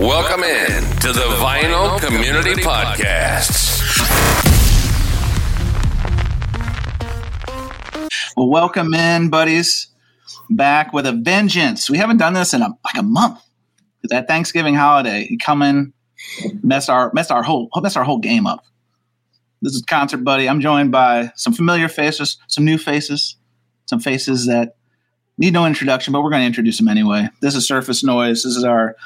Welcome in to the Vinyl Community Podcast. Well, welcome in, buddies. Back with a vengeance. We haven't done this in a, like a month. That Thanksgiving holiday, you come in, mess our mess our whole mess our whole game up. This is Concert Buddie. I'm joined by some familiar faces, some new faces, some faces that need no introduction, but we're going to introduce them anyway. This is Surface Noise. This is our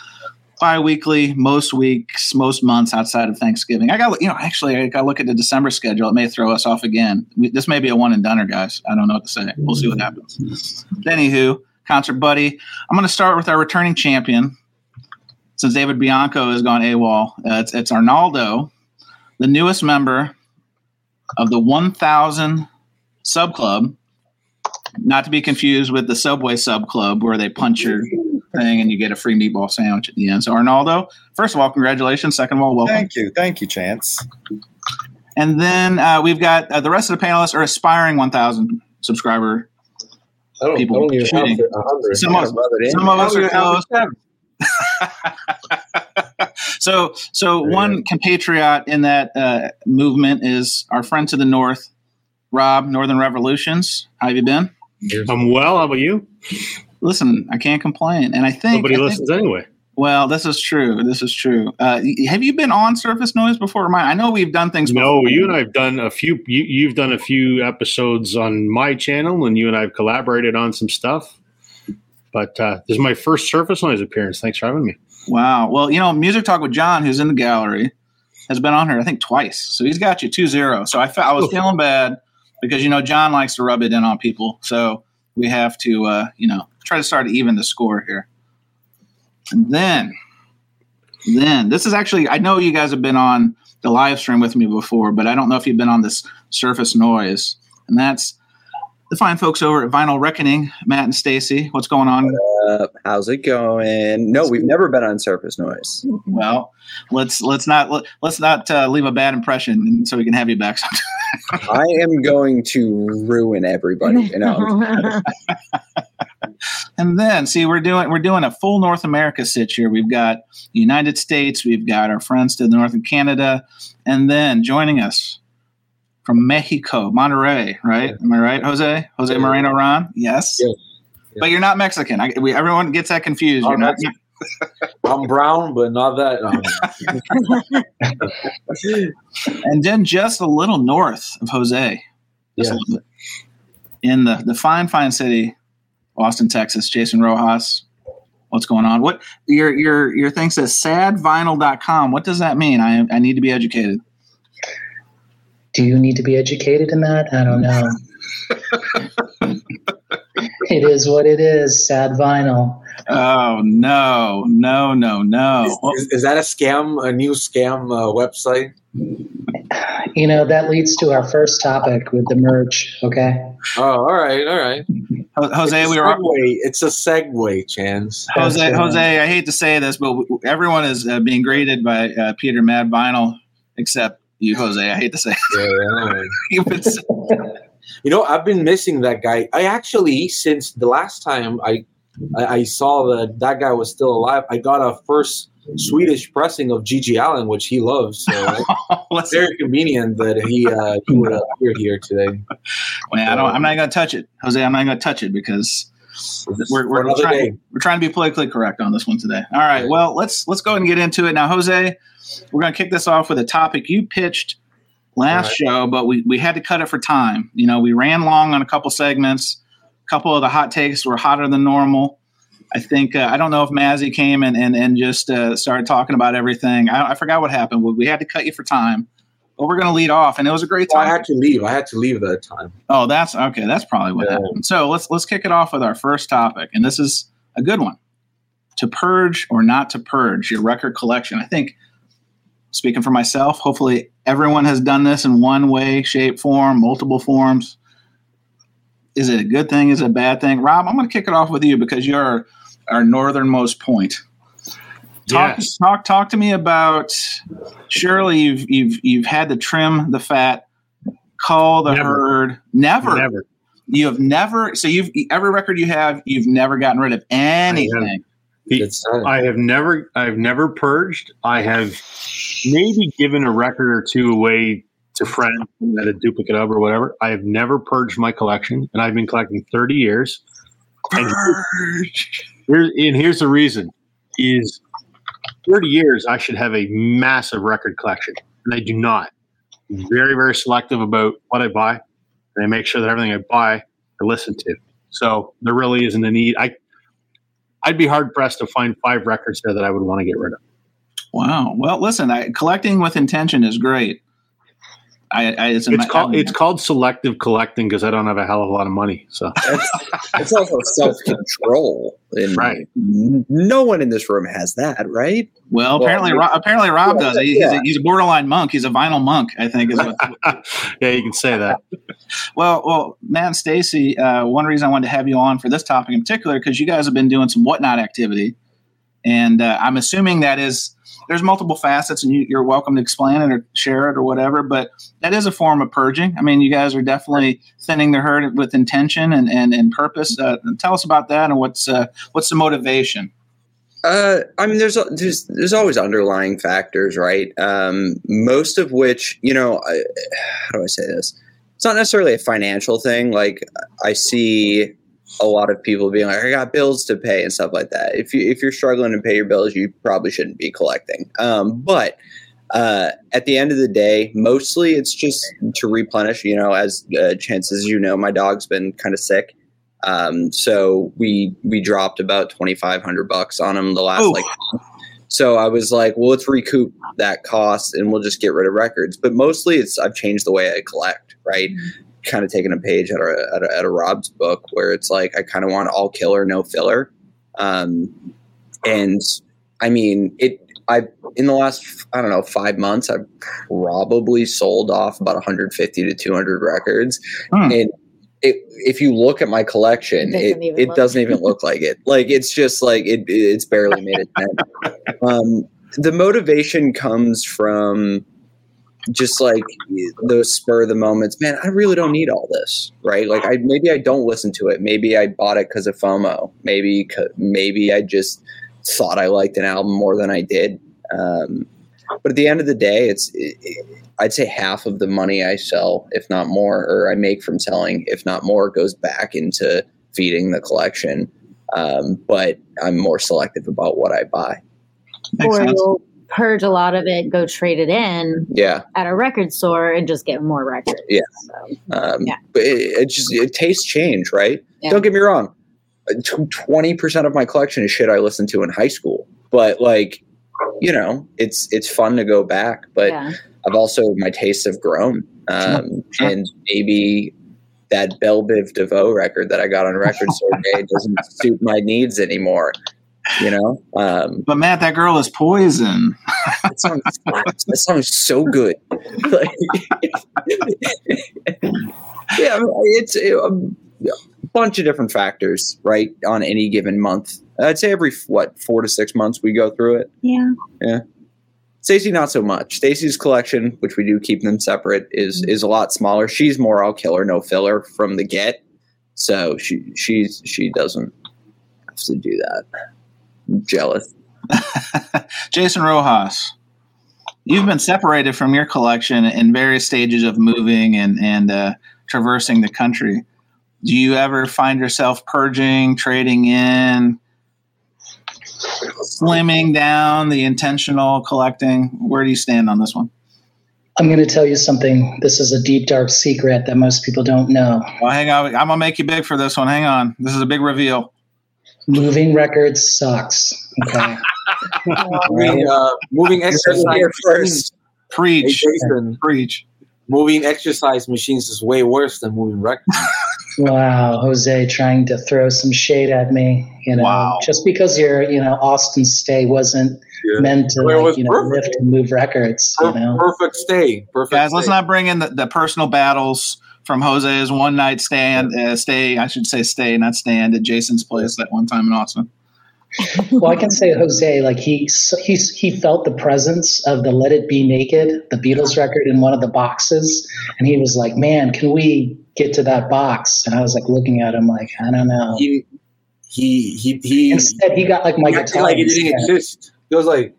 bi-weekly, most weeks, most months outside of Thanksgiving. I got, you know, actually, I got to look at the December schedule. It may throw us off again. We, this may be a one and doneer, guys. I don't know what to say. We'll see what happens. Anywho, Concert Buddie. I'm going to start with our returning champion. Since David Bianco has gone AWOL, uh, it's, it's Arnaldo, the newest member of the 1000 Sub Club. Not to be confused with the Subway Sub Club, where they punch your thing and you get a free meatball sandwich at the end. So, Arnaldo, first of all, congratulations. Second of all, welcome. Thank you. Thank you, Chance. And then uh, we've got uh, the rest of the panelists are aspiring 1,000 subscriber people don't even shooting. have a hundred. Some of, some of us are close. so, so one compatriot in that uh, movement is our friend to the north, Rob, Northern Revolutions. How have you been? I'm well. How about you? Listen, I can't complain, and I think Nobody I think- listens anyway. well, this is true. This is true. Uh, have you been on Surface Noise before? Mine. I know we've done things. No, before. you and I've done a few. You, you've done a few episodes on my channel, and you and I've collaborated on some stuff. But uh, this is my first Surface Noise appearance. Thanks for having me. Wow. Well, you know, Music Talk with John, who's in the gallery, has been on here, I think, twice. So he's got you 2 0. So I, fe- I was feeling bad because, you know, John likes to rub it in on people. So we have to, uh, you know, try to start even the score here. And then, then, this is actually, I know you guys have been on the live stream with me before, but I don't know if you've been on this Surface Noise. And that's the fine folks over at Vinyl Reckoning, Matt and Stacy. What's going on? Uh, how's it going? No, we've never been on Surface Noise. Well, let's let's not let, let's not uh, leave a bad impression, and so we can have you back sometime. I am going to ruin everybody. You know, And then, see, we're doing we're doing a full North America sit here. We've got the United States, we've got our friends to the north in Canada, and then joining us from Mexico, Monterrey, right? Am I right, Jose? Jose Yeah. Moreno Rahn? Yes. Yeah. But you're not Mexican. I, we, everyone gets that confused. You're not, I'm brown, but not that. Um, and then just a little north of Jose, just a little bit, in the the fine, fine city, Austin, Texas. Jason Roxas, what's going on? What your your your thing says sadvinyl.com. What does that mean? I I need to be educated. Do you need to be educated in that? I don't know. it is what it is. Sad vinyl. Oh no, no, no, no. Well, is, is that a scam? A new scam uh, website? You know that leads to our first topic with the merch. Okay. Oh, all right, all right. Jose, it's we a were segue. It's a segue, Chance. Jose. That's, Jose, I hate to say this, but everyone is uh, being graded by uh, Peter Mad Vinyl, except you, Jose. I hate to say. it. Yeah, all right. You've been s- You know, I've been missing that guy. I actually, since the last time I, I, saw that that guy was still alive, I got a first Swedish pressing of GG Allin, which he loves. So Let's very convenient that he uh, he would appear here today. Man, I don't, I'm not going to touch it, Jose. I'm not going to touch it because we're, we're, trying, day. we're trying to be politically correct on this one today. All right. Well, let's let's go ahead and get into it now, Jose. We're going to kick this off with a topic you pitched last right. show, but we we had to cut it for time. You know, we ran long on a couple segments. A couple of the hot takes were hotter than normal. I think uh, I don't know if Mazzy came and and, and just uh, started talking about everything. I, I forgot what happened. We, we had to cut you for time, but we're going to lead off, and it was a great Oh, I had to leave. I had to leave that time. Oh, that's okay. That's probably what Yeah. happened. So let's let's kick it off with our first topic, and this is a good one: to purge or not to purge your record collection. I think, speaking for myself, hopefully everyone has done this in one way, shape, form, multiple forms. Is it a good thing? Is it a bad thing? Rob, I'm going to kick it off with you because you're our northernmost point. Talk, Yes. talk, talk to me about. Surely you've you've you've had to trim the fat, call the Never. herd. Never, Never. you have never. So you've every record you have, you've never gotten rid of anything. The- Good sign. I have never, I've never purged. I have maybe given a record or two away to friends that a duplicate of or whatever. I have never purged my collection, and I've been collecting thirty years. And here's, and here's the reason: is thirty years I should have a massive record collection, and I do not. I'm very, very selective about what I buy, and I make sure that everything I buy I listen to. So there really isn't a need. I I'd be hard pressed to find five records there that I would want to get rid of. Wow. Well, listen, I, collecting with intention is great. I, I it's, It's called it's called selective collecting because I don't have a hell of a lot of money. So It's also self control. Right. No one in this room has that, right? well. well, Apparently, I mean- Rob, apparently Rob Yeah, does. He, he's, a, he's a borderline monk. He's a vinyl monk. I think is what. yeah, you can say that. well, well, Matt and Stacy. Uh, one reason I wanted to have you on for this topic in particular because you guys have been doing some whatnot activity, and uh, I'm assuming that is there's multiple facets, and you, you're welcome to explain it or share it or whatever. But that is a form of purging. I mean, you guys are definitely thinning the herd with intention and and, and purpose. Uh, tell us about that and what's uh, what's the motivation. Uh, I mean, there's there's there's always underlying factors, right? Um, most of which, you know, I, how do I say this? It's not necessarily a financial thing. Like I see a lot of people being like, "I got bills to pay" and stuff like that. If you if you're struggling to pay your bills, you probably shouldn't be collecting. Um, but uh, at the end of the day, mostly it's just to replenish. You know, as uh, chances you know, my dog's been kind of sick. Um, so we we dropped about twenty five hundred bucks on him the last Oof. like. So I was like, well, let's recoup that cost and we'll just get rid of records. But mostly, it's I've changed the way I collect. Right, kind of taking a page out of out of, out of Rob's book where it's like I kind of want all killer, no filler. Um, and I mean it. I in the last I don't know five months I've probably sold off about 150 to 200 records, Hmm. and it, if you look at my collection, It it doesn't even it look- doesn't even look like it. Like it's just like it it's barely made a dent. Um, the motivation comes from just like those spur of the moments. Man, I really don't need all this, right? Like I maybe I don't listen to it. Maybe I bought it because of FOMO. Maybe maybe I just thought I liked an album more than I did. Um, but at the end of the day, it's it, it- I'd say half of the money I sell, if not more, or I make from selling, if not more, goes back into feeding the collection. Um, but I'm more selective about what I buy. Makes or sense. you'll purge a lot of it, go trade it in Yeah. at a record store, and just get more records. Yeah. So, Um, Yeah. But it, it just it tastes change, right? Yeah. Don't get me wrong. Twenty percent of my collection is shit I listened to in high school, but like, you know, it's it's fun to go back. But yeah. I've also my tastes have grown, um, sure. and maybe that Belle Biv DeVoe record that I got on Record Store Day doesn't suit my needs anymore. You know, um, But Matt, that girl is poison. that song, that song is so good. Like, yeah, it's a bunch of different factors, right? On any given month, I'd say every what four to six months we go through it. Yeah. Yeah. Stacy, not so much. Stacy's collection, which we do keep them separate, is is a lot smaller. She's more all killer, no filler from the get. So she she's she doesn't have to do that. I'm jealous. Jason Roxas, you've been separated from your collection in various stages of moving and and uh, traversing the country. Do you ever find yourself purging, trading in, slimming down the intentional collecting? Where do you stand on this one? I'm going to tell you something. This is a deep, dark secret that most people don't know. Well, hang on. I'm gonna make you big for this one. Hang on. This is a big reveal. Moving records sucks. Okay. moving, uh, moving exercise Here machines. first. Hey, Preach, Jason, preach. moving exercise machines is way worse than moving records. Wow, Jose trying to throw some shade at me. You know, Wow. just because your you know Austin stay wasn't Yeah. meant to like, was you know perfect. lift and move records. You know, Perfect stay. Perfect. Guys, let's not bring in the, the personal battles from Jose's one night stand, uh, stay, I should say stay, not stand, at Jason's place that one time in Austin. well, I can say Jose, like he he he felt the presence of the "Let It Be Naked," the Beatles record, in one of the boxes, and he was like, "Man, can we get to that box?" And I was like looking at him, like, I don't know. He, he he he Instead, he got like my he guitar. like it didn't instead. exist. He was like,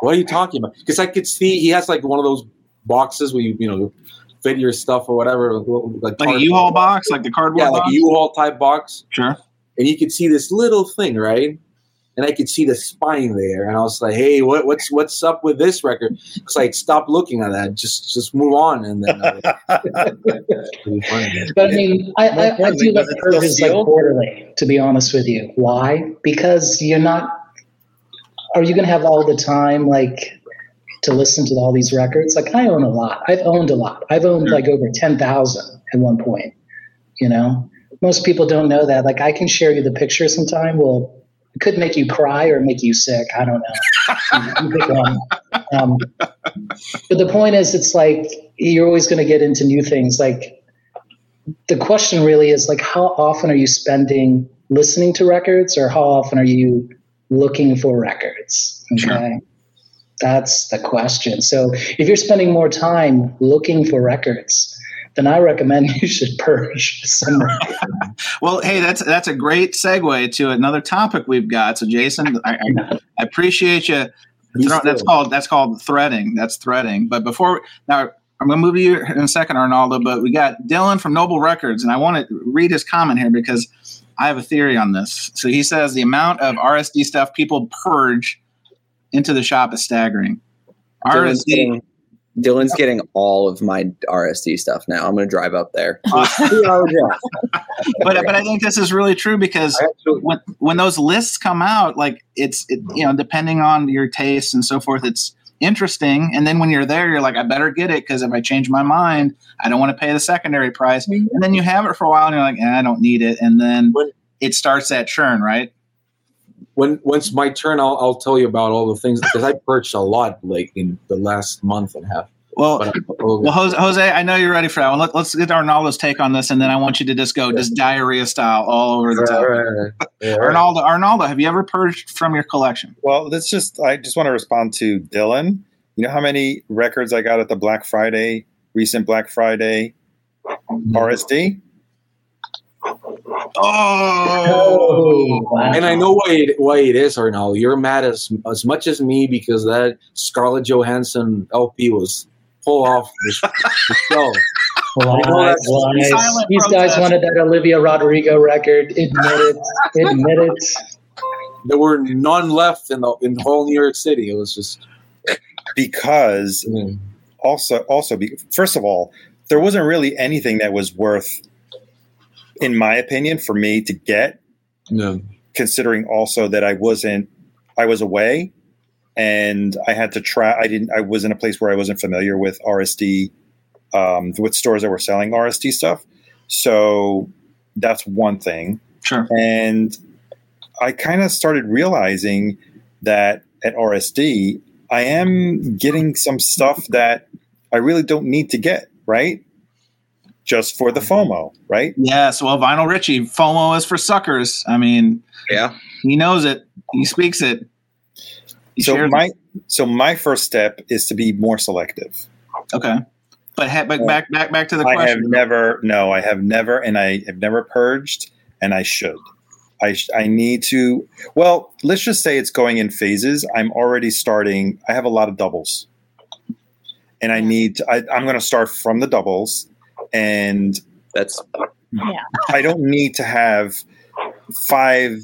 "What are you talking about?" Because I could see he has like one of those boxes where you you know fit your stuff or whatever, like, Like a U-Haul box, like the cardboard yeah, like box. a U-Haul type box, sure. and you could see this little thing, right? And I could see the spine there, and I was like, "Hey, what, what's what's up with this record?" It's like, "Stop looking at that. Just just move on." And then, uh, really. But I mean, I, I, I do like does it still purges like seal? quarterly, to be honest with you. Why? Because you're not. Are you going to have all the time, like, to listen to all these records? Like, I own a lot. I've owned a lot. I've owned like over ten thousand at one point. You know, most people don't know that. Like, I can share you the picture sometime. Well, it could make you cry or make you sick. I don't know. You pick one. Um, but the point is, it's like you're always going to get into new things. Like the question really is like, how often are you spending listening to records, or how often are you looking for records? Okay, Sure. That's the question. So if you're spending more time looking for records, then I recommend you should purge some. Well, hey, that's that's a great segue to another topic we've got. So, Jason, I, I, I appreciate you. Be Thro- that's called that's called threading. That's threading. But before now, I'm going to move to you in a second, Arnaldo. But we got Dylan from Noble Records, and I want to read his comment here because I have a theory on this. So he says the amount of RSD stuff people purge into the shop is staggering. Dylan's RSD. getting, Dylan's getting all of my RSD stuff now. I'm going to drive up there. But but I think this is really true because when when those lists come out, like it's it, you know depending on your taste and so forth, it's interesting. And then when you're there, you're like, I better get it because if I change my mind, I don't want to pay the secondary price. And then you have it for a while, and you're like, eh, I don't need it. And then it starts that churn, right? When once my turn, I'll, I'll tell you about all the things because I purchased a lot like in the last month and a half. Well, But I- well, Jose, Jose, I know you're ready for that one. Let, let's get Arnaldo's take on this, and then I want you to just go just diarrhea style all over the Right, top. right, right. Yeah, right. Arnaldo, Arnaldo, have you ever purged from your collection? Well, that's just I just want to respond to Dylan. You know how many records I got at the Black Friday, recent Black Friday RSD? Oh, wow. And I know why it, why it is, Arnaldo. You're mad as as much as me because that Scarlett Johansson LP was pull off the, the show. Lies, that's lies. These guys wanted that Olivia Rodrigo record. Admit it. Admit it. There were none left in the in whole New York City. It was just Because I mean, also also be, first of all, there wasn't really anything that was worth, in my opinion, for me to get. no. Considering also that I wasn't, I was away, and I had to try. I didn't. I was in a place where I wasn't familiar with RSD, um, with stores that were selling RSD stuff. So that's one thing. sure. And I kind of started realizing that at RSD, I am getting some stuff that I really don't need to get, right? Just for the mm-hmm. FOMO, right? Yes, well, Vinyl Richie, FOMO is for suckers. I mean, Yeah. he knows it. He speaks it. He So my it. so my first step is to be more selective. okay, but, ha- but back back back to the I have never no, I have never and I have never purged and I should. I, sh- I need to well let's just say it's going in phases i'm already starting i have a lot of doubles and i need to, I, i'm going to start from the doubles and That's yeah. i don't need to have five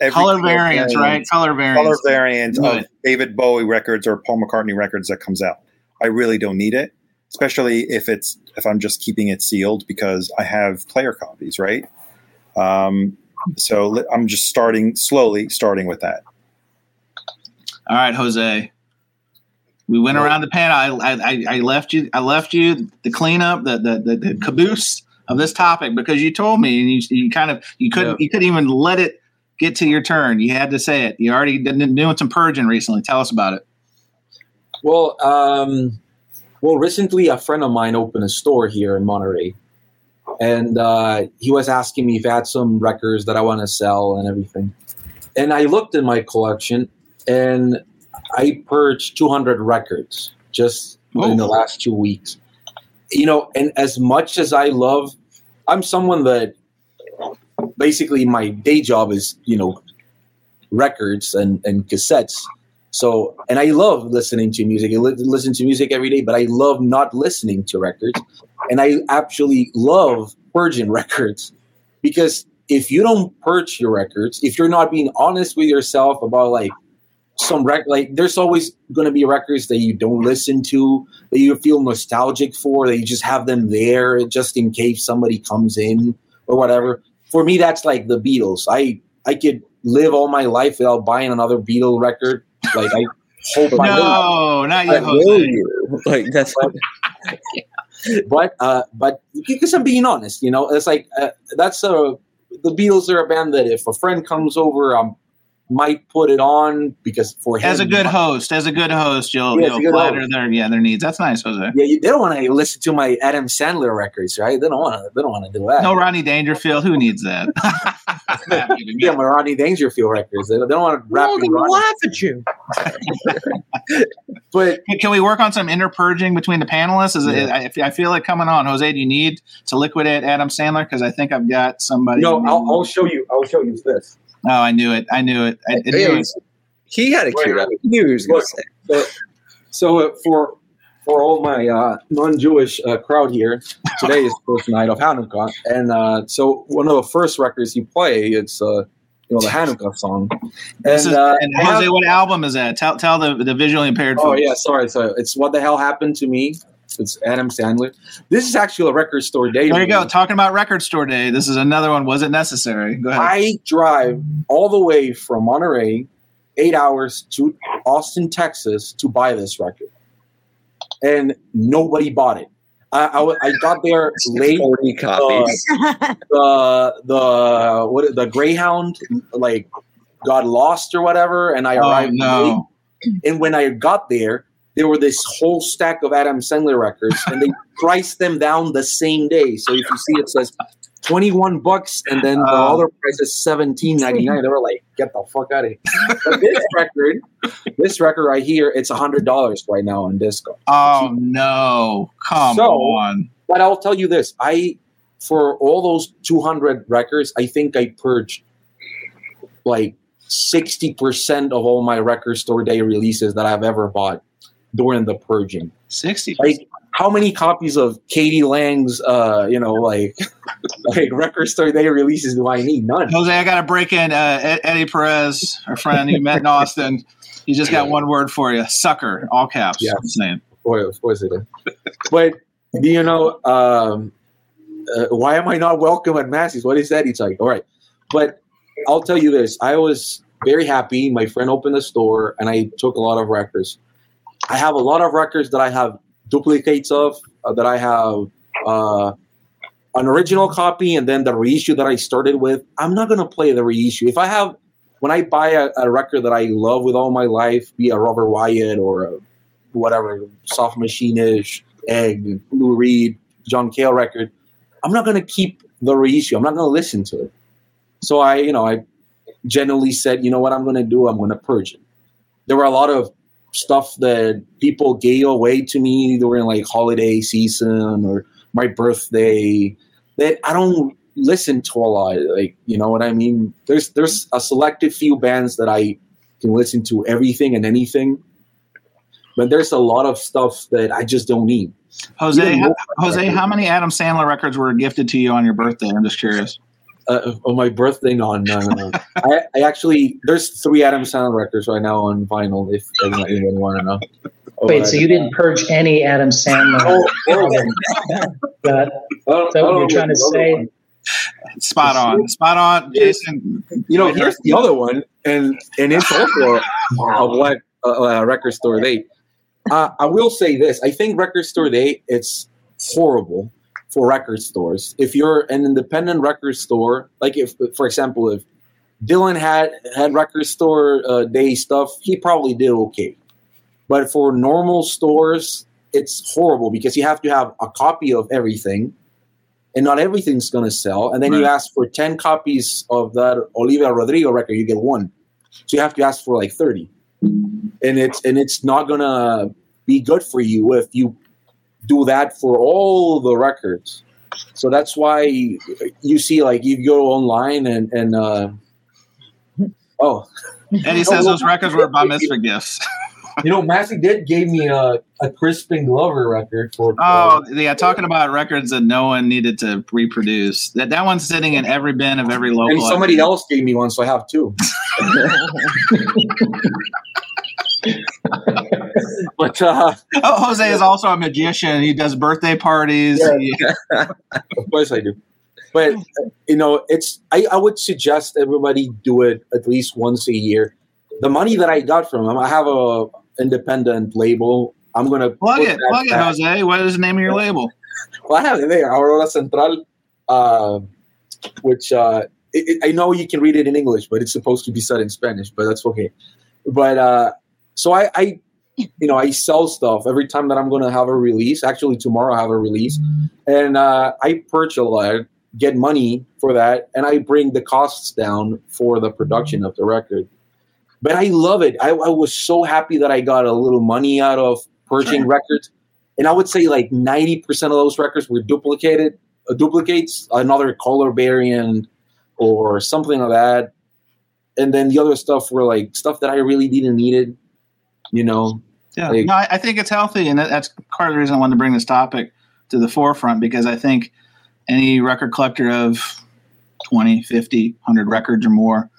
every color variants, right? Color variants. color variant of david bowie records or paul mccartney records that comes out i really don't need it especially if it's if i'm just keeping it sealed because i have player copies right um, so i'm just starting slowly starting with that All right, Jose. We went around the panel. I, I, I left you. I left you the cleanup, the, the the the caboose of this topic because you told me, and you, you kind of you couldn't you couldn't even let it get to your turn. You had to say it. You already been doing some purging recently. Tell us about it. Well, um, well, recently a friend of mine opened a store here in Monterrey, and uh, he was asking me if I had some records that I want to sell and everything. And I looked in my collection, and I purged 200 records just in the last two weeks. You know, and as much as I love, I'm someone that basically my day job is you know records and and cassettes. So and I love listening to music. I li- listen to music every day, but I love not listening to records, and I actually love purging records because if you don't purge your records, if you're not being honest with yourself about like some rec like there's always going to be records that you don't listen to that you feel nostalgic for that you just have them there just in case somebody comes in or whatever. For me that's like the beatles. I i could live all my life without buying another beatle record. Like i hope I. No, not you, But will. You? Like that's but uh but because i'm being honest you know it's like uh, that's a the beatles are a band that if a friend comes over i might put it on because for him As a good host, as a good host, you'll, Yeah, as you'll good flatter host. their yeah their needs. That's nice, Jose. yeah, you, they don't want to listen to my Adam Sandler records, right? They don't want to. They don't want to do that. No Ronnie Dangerfield. Who needs that? yeah, my Rodney Dangerfield records. They, they don't want to rap. Well, in they Rodney. laugh at you. But Can we work on some interpurging between the panelists? Is it, I, I feel like coming on, Jose. Do you need to liquidate Adam Sandler? Because I think I've got somebody. no, I'll, I'll show you. I'll show you this. Oh, I knew it. I knew it. I, I knew Yeah, it. He had a cute Wait, up. He knew he was going Look. to say. So, so uh, for for all my uh, non-Jewish uh, crowd here, today is the first night of Hanukkah, and uh, so one of the first records you play, it's uh, you know the Hanukkah song. This And, is, uh, and I have- Jose, what album is that? Tell tell the, the visually impaired Oh folks. yeah, sorry. So it's what the hell happened to me. It's Adam Sandler. This is actually a record store day. There you go. Talking about record store day. This is another one. Was it necessary? Go ahead. I drive all the way from Monterrey, eight hours to Austin, Texas, to buy this record, and nobody bought it. I got there late. Forty copies. Uh, the the what the Greyhound like got lost or whatever, and I oh arrived late. no. And when I got there, there were this whole stack of Adam Sandler records, and they priced them down the same day. So if you see, it says twenty-one bucks, and then the Oh. other price is seventeen ninety-nine. They were like, "Get the fuck out of here!" But this record, this record right here, it's hundred dollars right now on disco. Oh no. Come So- on. But I'll tell you this: I, for all those two hundred records, I think I purged like sixty percent of all my record store day releases that I've ever bought during the purging. Sixty. like how many copies of k.d. lang's uh you know like like record store day releases do I need? None. Jose, I got to break in. Uh, Eddie Perez, our friend you met in Austin. He just got one word for you: sucker, all caps. Yeah. Same. Boy, of course it is. But do you know um uh, why am I not welcome at Massey's? What is that? He's like, all right. But I'll tell you this: I was very happy. My friend opened the store, and I took a lot of records. I have a lot of records that I have duplicates of uh, that I have uh, an original copy and then the reissue that I started with. I'm not gonna play the reissue. If I have when I buy a, a record that I love with all my life, be a Robert Wyatt or a whatever soft machine-ish, egg, Lou Reed, John Cale record, I'm not gonna keep the reissue. I'm not gonna listen to it. So I, you know, I generally said, you know what I'm gonna do? I'm gonna purge it. There were a lot of stuff that people gave away to me during like holiday season or my birthday that I don't listen to a lot. Like, you know what I mean? There's there's a selected few bands that I can listen to everything and anything. But there's a lot of stuff that I just don't need. Jose, Even how, more Jose, how many Adam Sandler records were gifted to you on your birthday? I'm just curious. Uh, on my birthday, no, no, no. no. I, I actually there's three Adam Sandler records right now on vinyl. If anyone, anyone want to know. Wait, so you didn't purge any Adam Sandler? Oh, oh, album? That- Is that what don't you're trying to know say? one. Spot on. Spot on, Jason. You know, here's the other one, and and it's also a black uh, uh, record store day. Uh, I will say this: I think record store day it's horrible for record stores. If you're an independent record store, like if, for example, if Dylan had had record store uh, day stuff, he probably did okay. But for normal stores, it's horrible because you have to have a copy of everything, and not everything's going to sell. And then you ask for ten copies of that Olivia Rodrigo record, you get one. So you have to ask for like thirty, and it's and it's not going to be good for you if you do that for all the records. so that's why you see like you go online and and uh, oh, Eddie says those records were by Mister gifts. you know, Massey did gave me a a Crispin Glover record for. Oh yeah, talking about records that no one needed to reproduce. That that one's sitting in every bin of every local. and somebody else gave me one, so I have two. but uh, Oh, Jose is also a magician. He does birthday parties. Yeah. He- of course I do. But you know, it's I, I would suggest everybody do it at least once a year. The money that I got from him, I have a independent label. I'm gonna plug it, that plug it. Jose. What is the name of your label? Well, I have it there, Aurora Central, uh, which uh, it, it- I know you can read it in English, but it's supposed to be said in Spanish, but that's okay. But uh, so I, I, you know, I sell stuff every time that I'm going to have a release. Actually, tomorrow I have a release, and uh, I purchase a lot, get money for that, and I bring the costs down for the production of the record. But I love it. I, I was so happy that I got a little money out of purchasing records and I would say like ninety percent of those records were duplicated, uh, duplicates, another color variant or something like that, and then the other stuff were like stuff that I really didn't needed, you know. Yeah, Like- no, I, think it's healthy, and that, that's part of the reason I wanted to bring this topic to the forefront because I think any record collector of 20, 50, 100 records or more,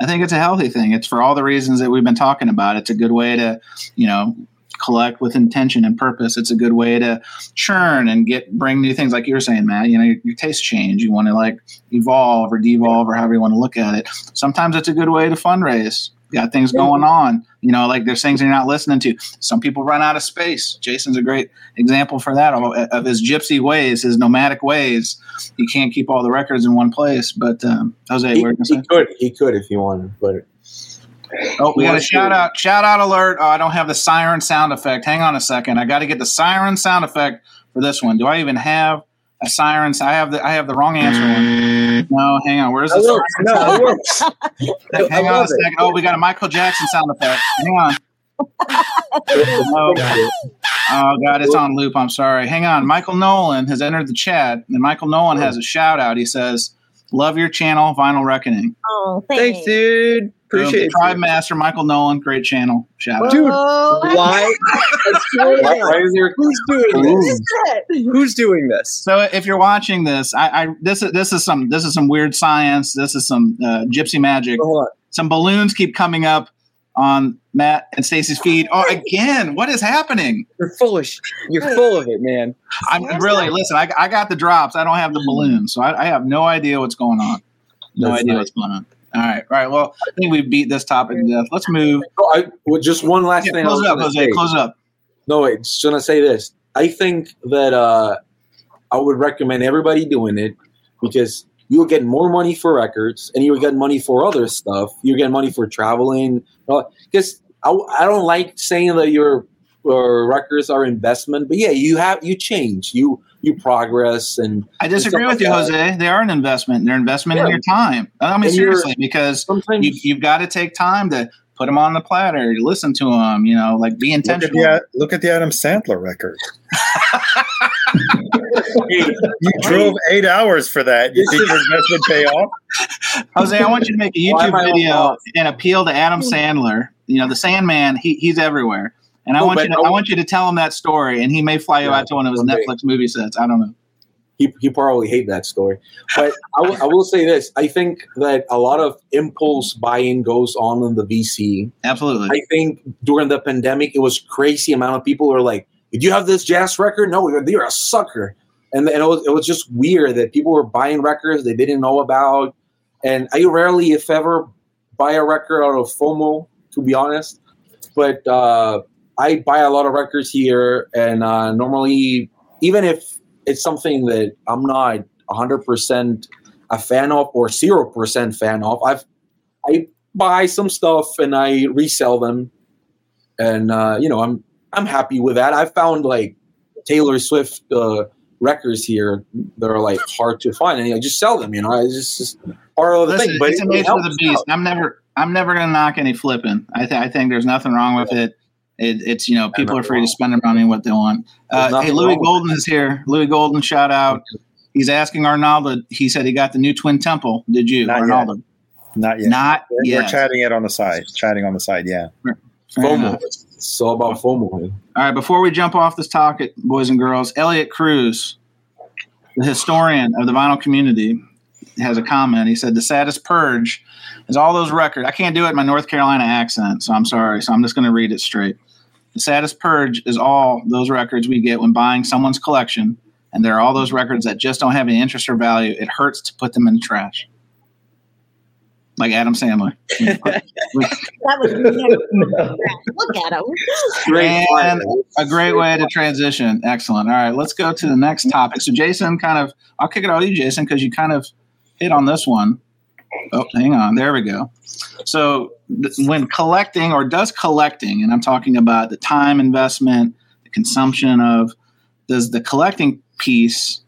I think it's a healthy thing. It's for all the reasons that we've been talking about. It's a good way to, you know, collect with intention and purpose. It's a good way to churn and get bring new things like you were saying, Matt. You know, your, your tastes change. You want to like evolve or devolve or however you want to look at it. Sometimes it's a good way to fundraise. Got things going on. You know, like there's things you're not listening to. Some people run out of space. Jason's a great example for that of, of his gypsy ways, his nomadic ways. He can't keep all the records in one place. But um, Jose, He, he could, he could if he wanted, but Oh, we got a shout out! Shout out alert! Oh, I don't have the siren sound effect. Hang on a second. I got to get the siren sound effect for this one. Do I even have a siren? I have the I have the wrong answer. One. No, hang on. Where's the That works. siren No, it works. effect? I Hang on a love it. second. Oh, we got a Michael Jackson sound effect. Hang on. Oh, oh God, it's on loop. I'm sorry. Hang on. Michael Nolan has entered the chat, and Michael Nolan has a shout out. He says, "Love your channel, Vinyl Reckoning." Oh, thanks. Thanks, dude. Boom. Appreciate it. Tribe Master Michael Nolan, great channel. Shout out. Dude, Why? Why, why is there? Who's doing this? it. Who's doing this? So if you're watching this, I, I this is this is some this is some weird science. This is some uh, gypsy magic. Some balloons keep coming up on Matt and Stacy's feed. Oh, again, what is happening? You're full of sh- you're full of it, man. I'm really listen. I, I got the drops. I don't have the balloons, so I, I have no idea what's going on. No That's idea nice. what's going on. All right, all right. Well, I think we beat this topic to death. Let's move. Oh, I, well, just one last Yeah, thing. Close up, Jose. say. Close up. No, wait, just gonna say this. I think that uh, I would recommend everybody doing it because you will get more money for records and you will get money for other stuff. You get money for traveling. Because I, I don't like saying that your your records are investment, but yeah, you have you change, you you progress, and I disagree stuff with you, like that. Jose. They are an investment. They're an investment in your time. I mean, And seriously, because you, you've got to take time to put them on the platter, listen to them, you know, like be Look at, intentional. the, look at the Adam Sandler record. You drove eight hours for that. You think your investment pay off? Jose, I want you to make a YouTube video and appeal to Adam hmm. Sandler. You know, the Sandman, he, he's everywhere. And I No, want you to I- I want you to tell him that story and he may fly you Yeah, out to one of his. Netflix movie sets. I don't know. he, he probably hate that story. But I will- will say this: I think that a lot of impulse buying goes on in the VC. Absolutely. I think during the pandemic, it was crazy amount of people were like, "Did you have this jazz record? No, you're, you're a sucker." And, and it, was, it was just weird that people were buying records they didn't know about. And I rarely, if ever, buy a record out of FOMO, to be honest. But uh, I buy a lot of records here, and uh, normally, even if it's something that I'm not 100% a fan of or 0% fan of, I've I buy some stuff and I resell them, and uh, you know I'm I'm happy with that. I found like Taylor Swift uh, records here that are like hard to find, and I just sell them. You know, it's just, just part of the Listen, thing. But it's it, a it nature of helps the beast. out. I'm never I'm never gonna knock any flipping. I, th- I think there's nothing wrong with it. It it's you know people are free to spend their money what they want. Uh, hey, Louis Golden is here. Louis Golden, shout out. He's asking Arnaldo. He said he got the new Twin Temple. Did you, Not yet. Arnaldo? Not yet. Not We're, yet. we're chatting it on the side. Chatting on the side. Yeah. Fair FOMO. enough. It's all about FOMO. man. All right, before we jump off this topic, boys and girls, Elliot Cruz, the historian of the vinyl community, has a comment. He said, The saddest purge is all those records. I can't do it in my North Carolina accent, so I'm sorry. So I'm just going to read it straight. The saddest purge is all those records we get when buying someone's collection, and there are all those records that just don't have any interest or value. It hurts to put them in the trash. Like Adam Sandler. That was look at him. Great And a great way to transition. Excellent. All right, let's go to the next topic. So, Jason, kind of, I'll kick it out to you, Jason, because you kind of hit on this one. Oh, hang on. There we go. So, th- when collecting, or does collecting, and I'm talking about the time investment, the consumption of, does the collecting piece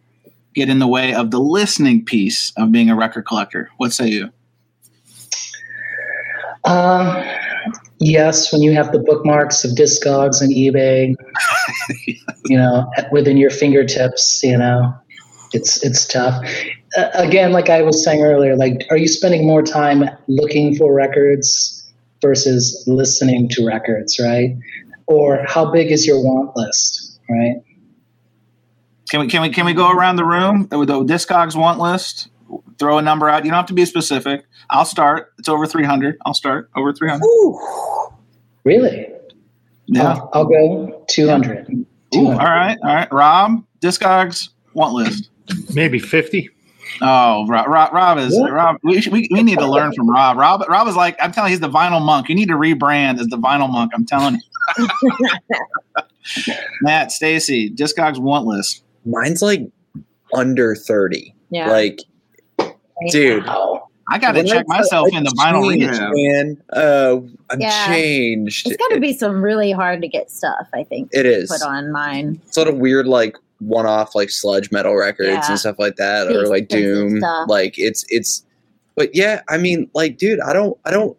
get in the way of the listening piece of being a record collector? What say you? Um, yes, when you have the bookmarks of Discogs and eBay, you know, within your fingertips, you know, it's it's tough. Uh, again, like I was saying earlier, like, are you spending more time looking for records versus listening to records, right? Or how big is your want list, right? Can we can we can we go around the room with the Discogs want list? Throw a number out. You don't have to be specific. I'll start. It's over three hundred. I'll start over three hundred. Really? Yeah. I'll, I'll go 200. Ooh, 200. all right. All right. Rob, Discogs want list. Maybe 50. Oh, Rob, Rob, Rob is What? Rob. We, we we need to learn from Rob. Rob Rob is like I'm telling you, he's the vinyl monk. You need to rebrand as the vinyl monk. I'm telling you. Matt, Stacy, Discogs want list. Mine's like under 30. Yeah. Like, dude. Wow. I got to check I- myself I in the vinyl changed, rehab. Man, uh, I'm Yeah. changed. it's got to be some really hard to get stuff. I think It is. put on mine. sort of weird like one-off like sludge metal records Yeah. and stuff like that The or like doom. like it's it's but yeah i mean like dude i don't i don't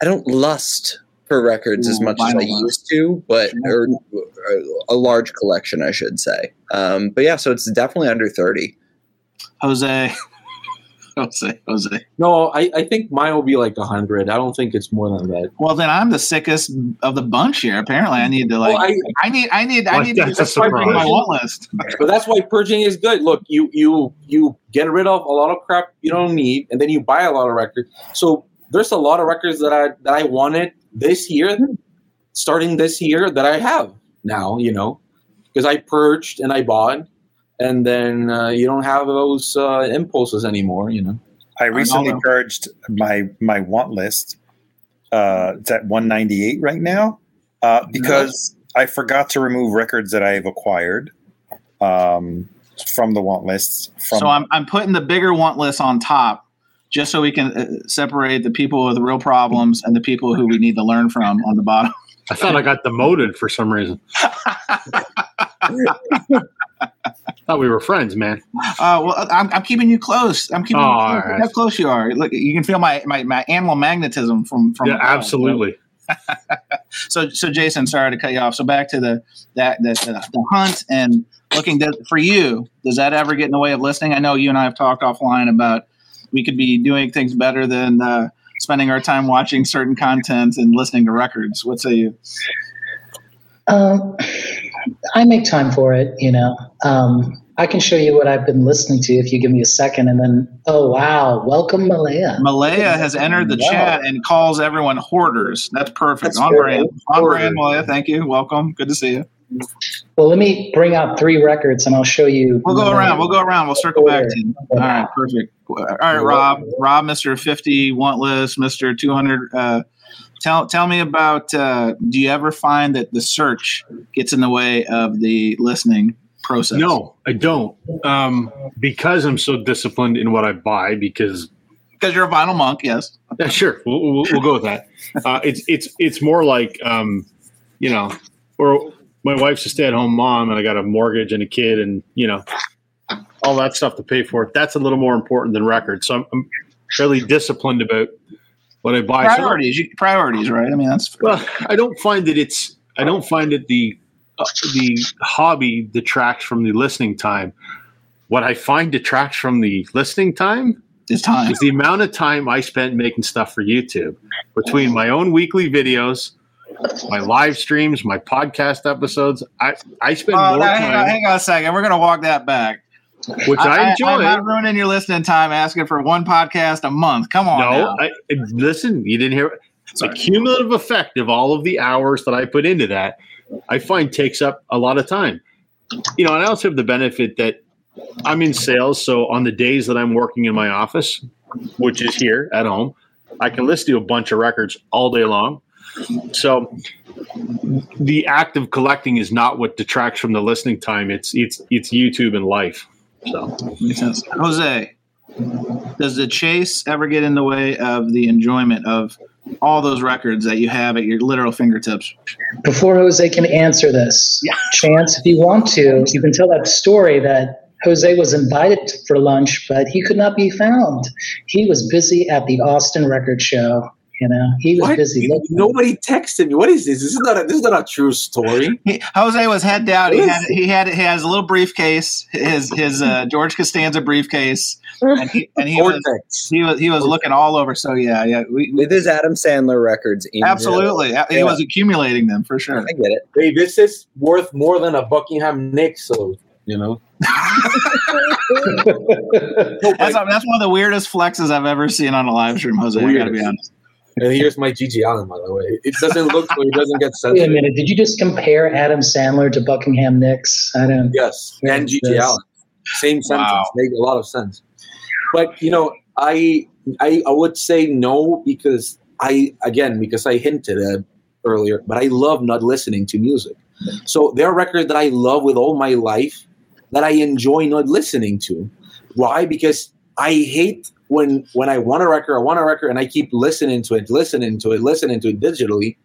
i don't lust for records as much as i lust. used to but or, or a large collection i should say. Um but yeah so it's definitely under 30 Jose, Jose, Jose. No, I, I think mine will be like hundred. I don't think it's more than that. Well, then I'm the sickest of the bunch here. Apparently, I need to like. Well, I, I need, I need, I Like, need to that's a my surprise. want list. but that's why purging is good. Look, you you you get rid of a lot of crap you don't need, and then you buy a lot of records. So there's a lot of records that I that I wanted this year, starting this year, that I have now. You know, because I purged and I bought, and then uh, you don't have those uh, impulses anymore. You know. I recently know. purged my my want list. Uh, it's at 198 right now uh, because I forgot to remove records that I have acquired um, from the want lists. From So I'm, I'm putting the bigger want list on top, just so we can uh, separate the people with real problems and the people who we need to learn from on the bottom. I thought I got demoted for some reason. thought we were friends, man. Uh, well, I'm, I'm keeping you close. I'm keeping Oh, you close. right. how close you are. Look, you can feel my, my, my animal magnetism from from. Yeah, absolutely. So, so Jason, sorry to cut you off. So back to the that the, the, the hunt and looking to, for you. Does that ever get in the way of listening? I know you and I have talked offline about we could be doing things better than uh, spending our time watching certain content and listening to records. What say you? Um, I make time for it, you know. Um, I can show you what I've been listening to if you give me a second, and then, oh wow, welcome Malaya. Malaya has entered the Wow. chat and calls everyone hoarders. That's perfect. That's on brand. On brand, Malaya. Thank you. Welcome. Good to see you. Well, let me bring out three records, and I'll show you. We'll go around. We'll go around. We'll circle back to you. All right, perfect. All right, Rob. Rob, Mister Fifty want list, Two Hundred. Uh, tell tell me about. Uh, do you ever find that the search gets in the way of the listening process? No, I don't. Um, because I'm so disciplined in what I buy. Because because you're a vinyl monk. Yes. yeah, sure, we'll, we'll, we'll go with that. Uh, it's it's it's more like um, you know, or my wife's a stay at home mom, and I got a mortgage and a kid, and you know, all that stuff to pay for. That's a little more important than records. So I'm, I'm fairly disciplined about what I buy. So- Priorities. You, priorities, right? I mean, that's Well, I don't find that it's. I don't find that the uh, the hobby detracts from the listening time. what I find detracts from the listening time It's time. is the amount of time I spent making stuff for YouTube between my own weekly videos, my live streams, my podcast episodes. I, I spend Oh, more now, hang, on, hang on a second. We're gonna walk that back. Which I, enjoy. I'm not ruining your listening time asking for one podcast a month. Come on. no. I, listen, you didn't hear the cumulative effect of all of the hours that I put into that. I find takes up a lot of time. You know, and I also have the benefit that I'm in sales, so on the days that I'm working in my office, which is here at home, I can listen to a bunch of records all day long. So the act of collecting is not what detracts from the listening time. It's it's it's YouTube and life. So Makes sense. Jose, does the chase ever get in the way of the enjoyment of all those records that you have at your literal fingertips? Before Jose can answer this, Chance, if you want to, you can tell that story that Jose was invited for lunch, but he could not be found. He was busy at the Austin Record Show. You know, he was What? busy. looking. Nobody texted me. What is this? This is not a, this is not a true story. He, Jose was head down. He had he had he has a little briefcase, his his uh, George Costanza briefcase, and he and he was he was he was looking all over. So yeah, yeah, we, we- With his Adam Sandler records. in absolutely. jail. He was accumulating them for sure. I get it. Hey, this is worth more than a Buckingham Nick. So you know. That's that's one of the weirdest flexes I've ever seen on a live stream, Jose. I gotta be honest. And here's my GG Allin, by the way. It doesn't look so it doesn't get Wait a minute. Did you just compare Adam Sandler to Buckingham Nicks? I don't. Yes, and GG Yes. Allen. Same sentence. Wow. Make a lot of sense. But you know, I I I would say no because I again because I hinted at earlier, but I love not listening to music. So there are records that I love with all my life that I enjoy not listening to. Why? Because I hate when when I want a record, I want a record, and I keep listening to it, listening to it, listening to it digitally,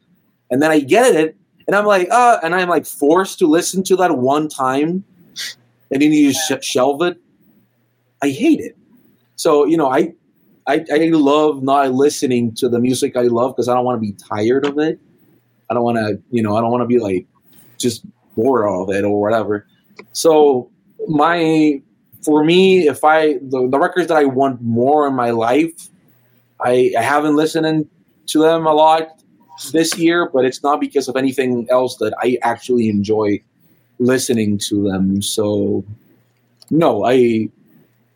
and then I get it, and I'm like, uh, and I'm like forced to listen to that one time, and then you sh- shelve it. I hate it. So you know, I, I, I love not listening to the music I love because I don't want to be tired of it. I don't want to, you know, I don't want to be like just bored of it or whatever. So my for me, if I the, the records that I want more in my life, I, I haven't listened to them a lot this year, but it's not because of anything else that I actually enjoy listening to them. So no, I,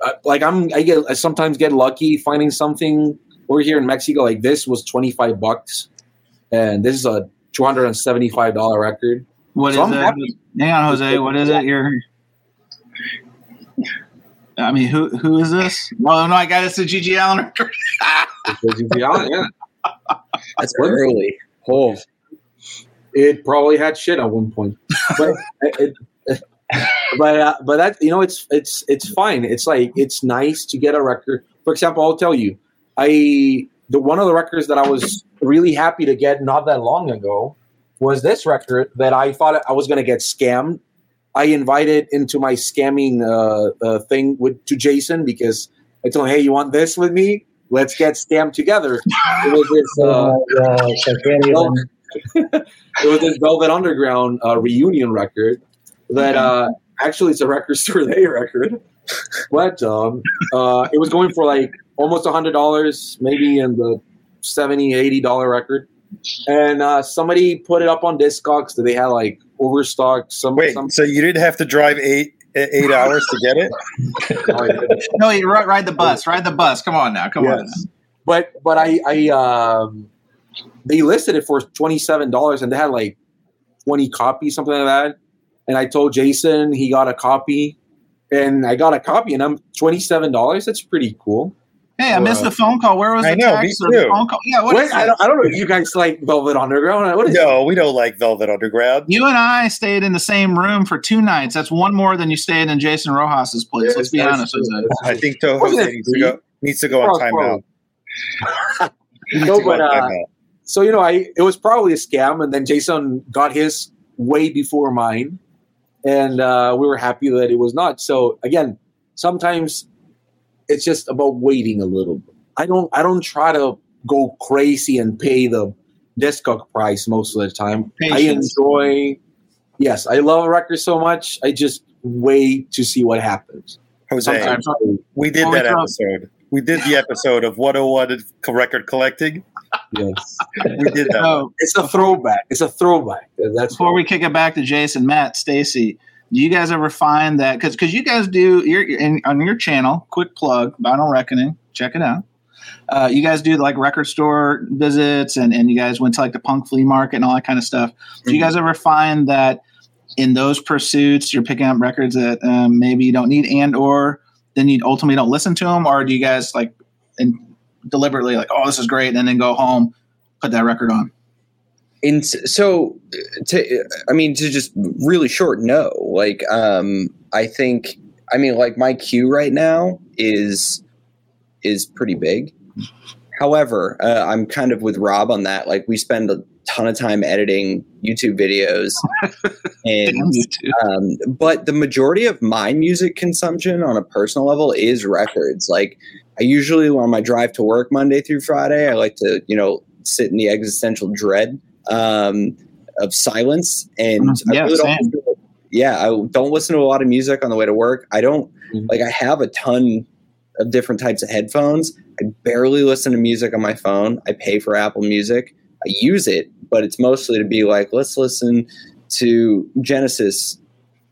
I like I'm I get I sometimes get lucky finding something over here in Mexico. Like this was twenty five bucks, and this is a two hundred and seventy five dollar record. What is So I'm it? Hang on, Jose. What is it? You're. I mean, who who is this? Well, no, I got it's a GG Allin record. yeah, That's early. Oh, it probably had shit at one point, but it, but uh, but that you know it's it's it's fine. It's like it's nice to get a record. For example, I'll tell you, I the one of the records that I was really happy to get not that long ago was this record that I thought I was going to get scammed. I invited into my scamming uh, uh, thing with to Jason because I told him, "Hey, you want this with me? Let's get scammed together." It was this. Uh, Oh my gosh, I it was this Velvet Underground uh, reunion record that uh, actually it's a record store day record, but um, uh, it was going for like almost a hundred dollars, maybe in the 70 80 dollar record. And uh, somebody put it up on Discogs that they had like overstock. Some, Wait, some so you didn't have to drive eight eight hours to get it? No, you ride, ride the bus. Ride the bus. Come on now. Come on. Yes. but but I I um, they listed it for twenty seven dollars and they had like twenty copies something like that. And I told Jason he got a copy, and I got a copy, and I'm twenty seven dollars. That's pretty cool. Hey, I missed the phone call. Where was the I know, me text or the too. phone call? Yeah, what What is I, don't, I don't know if you guys like Velvet Underground. What is No, we don't like Velvet Underground. You and I stayed in the same room for two nights. That's one more than you stayed in Jason Roxas's place. Yes, Let's be honest. true. Jose. I think Toho needs to go needs to go on Probably- timeout. No, but, uh, so you know, I it was probably a scam, and then Jason got his way before mine, and uh, we were happy that it was not. So again, sometimes it's just about waiting a little. bit. I don't I don't try to go crazy and pay the discog price most of the time. I enjoy. Yes, I love a record so much. I just wait to see what happens. Jose, Sometimes we did oh that throw- episode. We did the episode of 101 record collecting. yes. We did that. So It's a throwback. It's a throwback. That's before we kick it back to Jason, Matt, Stacy, do you guys ever find that because because you guys do you're in, on your channel? Quick plug, Vinyl Reckoning, check it out. Uh, you guys do like record store visits and and you guys went to like the punk flea market and all that kind of stuff. Do you guys ever find that in those pursuits you're picking up records that um, maybe you don't need and or then you ultimately don't listen to them, or do you guys like and deliberately like oh this is great and then go home put that record on? And so, to I mean, to just really short, no. Like, um, I think, I mean, like my queue right now is is pretty big. However, uh, I'm kind of with Rob on that. Like, we spend a ton of time editing YouTube videos, and Damn you two. um, but the majority of my music consumption on a personal level is records. Like I usually on my drive to work Monday through Friday, I like to you know sit in the existential dread um, of silence, and Mhm. I Yeah, really don't to- yeah, I don't listen to a lot of music on the way to work. I don't Mhm. like. I have a ton of different types of headphones. I barely listen to music on my phone. I pay for Apple Music. I use it, but it's mostly to be like, let's listen to Genesis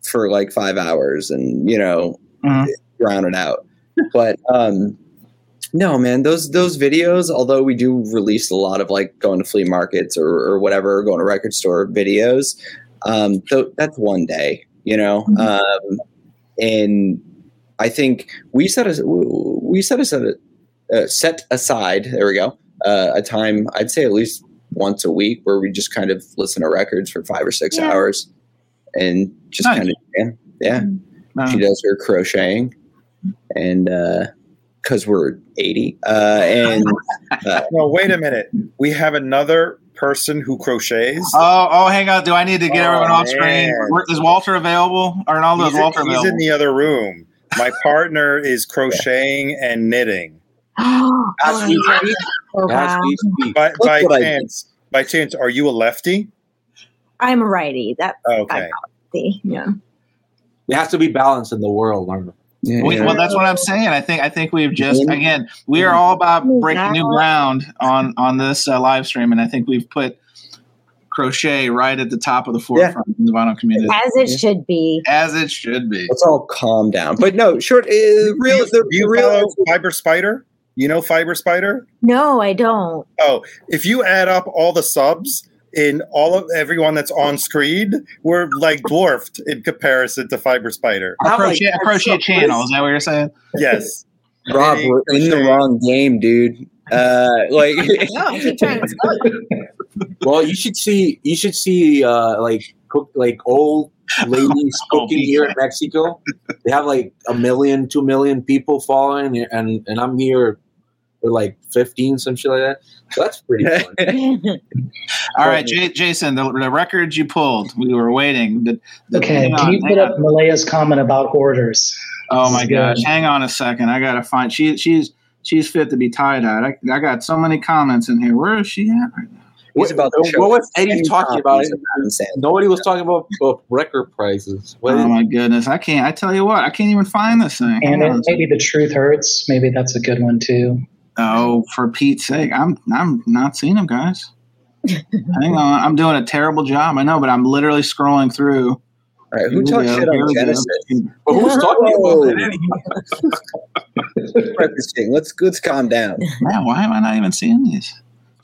for like five hours and you know Mhm. drown it out. But um, no, man, those those videos. Although we do release a lot of like going to flea markets or, or whatever, going to record store videos. Um, th- that's one day, you know. Um, and I think we set a we set aside uh, set aside. There we go. Uh, a time I'd say at least once a week where we just kind of listen to records for five or six Yeah. hours and just Nice. kind of yeah, yeah. Uh, She does her crocheting, and because we're eighty, uh, and No, wait a minute. We have another person who crochets. Oh, oh, hang on. Do I need to get Oh, everyone off screen? man. Where- Is Walter available? Arnaldo, is he's, in, Walter he's in the other room. My partner is crocheting and knitting. As we speak, Oh, as wow. we speak. By, by chance, by chance, are you a lefty? I'm a righty. That Okay. see, yeah. It has to be balanced in the world, Arnold. We- yeah. well, that's what I'm saying. I think I think we've just again we are all about breaking new ground on on this uh, live stream, and I think we've put crochet right at the top of the forefront in the vinyl community, As it should be. as it should be. let's all calm down. But no, short, uh, real, the, Do you real. Fiber Spider? You know Fiber Spider? No, I don't. Oh, if you add up all the subs in all of everyone that's on screen, we're like dwarfed in comparison to Fiber Spider. A I have, like, crochet, channel. Is that what you're saying? Yes. Rob, Knitting, we're in the wrong game, dude. Uh, like, No, I keep trying to spell it. Well, you should see. You should see uh, like cook like old ladies Oh, cooking here in Mexico. They have like a million, two million people following, and and I'm here with like fifteen, some shit like that. So that's pretty fun. All right, J- Jason, the, the records you pulled. We were waiting. The, the, Okay, can on, you hang put on. up Malaya's comment about hoarders? Oh my This gosh! good. Hang on a second. I gotta find. She she's she's fit to be tie dyed. I, I got so many comments in here. Where is she at right now? He's about to show what was Eddie ten talking about? copies of Adam Sandler. Nobody was talking about, about record prices. What Oh is- my goodness! I can't. I tell you what, I can't even find this thing. And on a then maybe the truth hurts. Maybe that's a good one too. Oh, for Pete's sake, I'm I'm not seeing them, guys. Hang on, I'm doing a terrible job. I know, but I'm literally scrolling through. All right, who we talks go, shit on we. Genesis? but who's talking Whoa. about that? Practicing. Let's let's calm down. Man, why am I not even seeing these?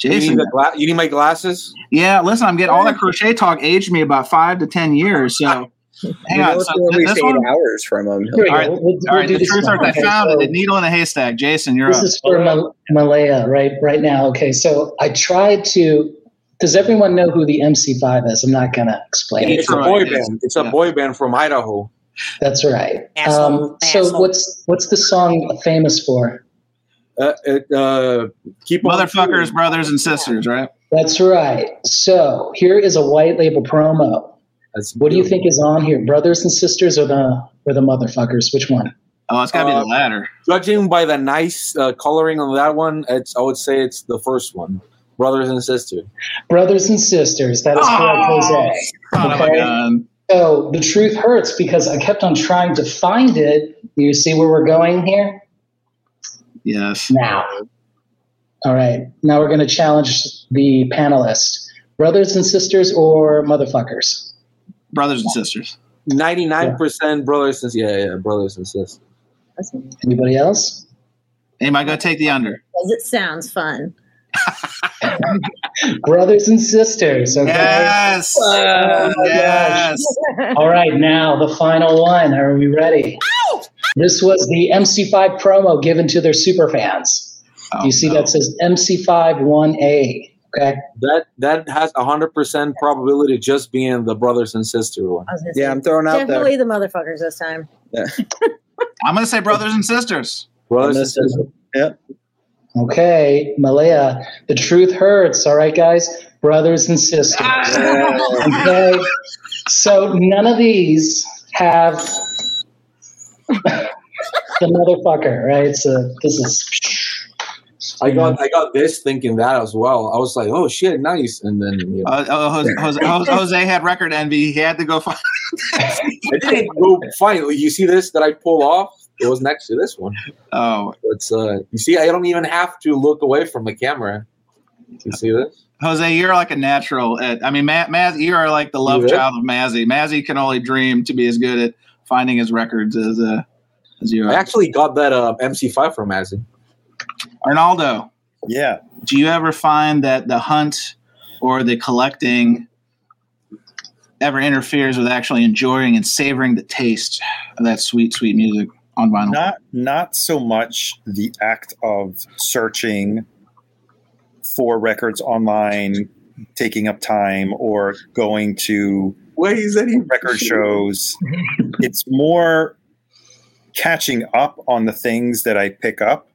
You need, Jason, gla- you need my glasses. yeah, listen, I'm getting all that crochet talk aged me about five to ten years. So, hang you on. know, So at this eight one, hours from him. Here we All right, go. We'll, we'll all right, do the truth one. hurts. I Okay, found so it. The needle in a haystack. Jason, you're This up. is for Mal- Malaya right right now. Okay, so I tried to. Does everyone know who the MC5 is? I'm not gonna explain. Yeah, it. It's a boy band. It's a Yeah. boy band from Idaho. That's right. Asshole, Um, so what's what's the song famous for? Uh, uh, uh, keep Motherfuckers, brothers, and sisters, right? That's right. So here is a white label promo. That's What do you beautiful. think is on here? Brothers and sisters or the or the motherfuckers? Which one? Oh, it's got to be Uh, the latter. Judging by the nice uh, coloring on that one, it's I would say it's the first one, brothers and sisters. Brothers and sisters. That is correct, Oh, Jose. Son of a okay. So the truth hurts because I kept on trying to find it. You see where we're going here? Yes. Now. All right. Now we're going to challenge the panelists brothers and sisters or motherfuckers? Brothers and sisters. Ninety nine percent brothers and yeah, yeah, brothers and sisters. Anybody else? Anybody go take the under? Because it sounds fun. Brothers and sisters. Okay. Yes. Oh, my yes. All right, now the final one. Are we ready? This was the MC5 promo given to their super fans. Oh, you see oh, no. that says MC5 1A. Okay. That that has a hundred percent probability of just being the brothers and sister one. I was gonna Yeah, say, I'm throwing out definitely there. the motherfuckers this time. I'm going to say brothers and sisters. Brothers and sisters. say- Yep. Okay, Malaya, the truth hurts. All right, guys, brothers and sisters. Okay, so none of these have the motherfucker, right? So this is I got I got this thinking that as well. I was like, oh shit, nice. And then you know, Uh, oh, Jose, Jose, Jose- Jose had record envy. He had to go find. I didn't go find. You see this that I pull off? It was next to this one. Oh, It's uh, you see, I don't even have to look away from the camera. You see this? Jose, you're like a natural. At, I mean, Ma- Maz, you are like the love You child of Mazzy. Mazzy can only dream to be as good at finding his records as uh, as you I actually got that uh, MC5 from Azzy. Arnaldo, Yeah. do you ever find that the hunt or the collecting ever interferes with actually enjoying and savoring the taste of that sweet, sweet music on vinyl? Not not so much the act of searching for records online, taking up time, or going to Why is that even record shows. it's more catching up on the things that I pick up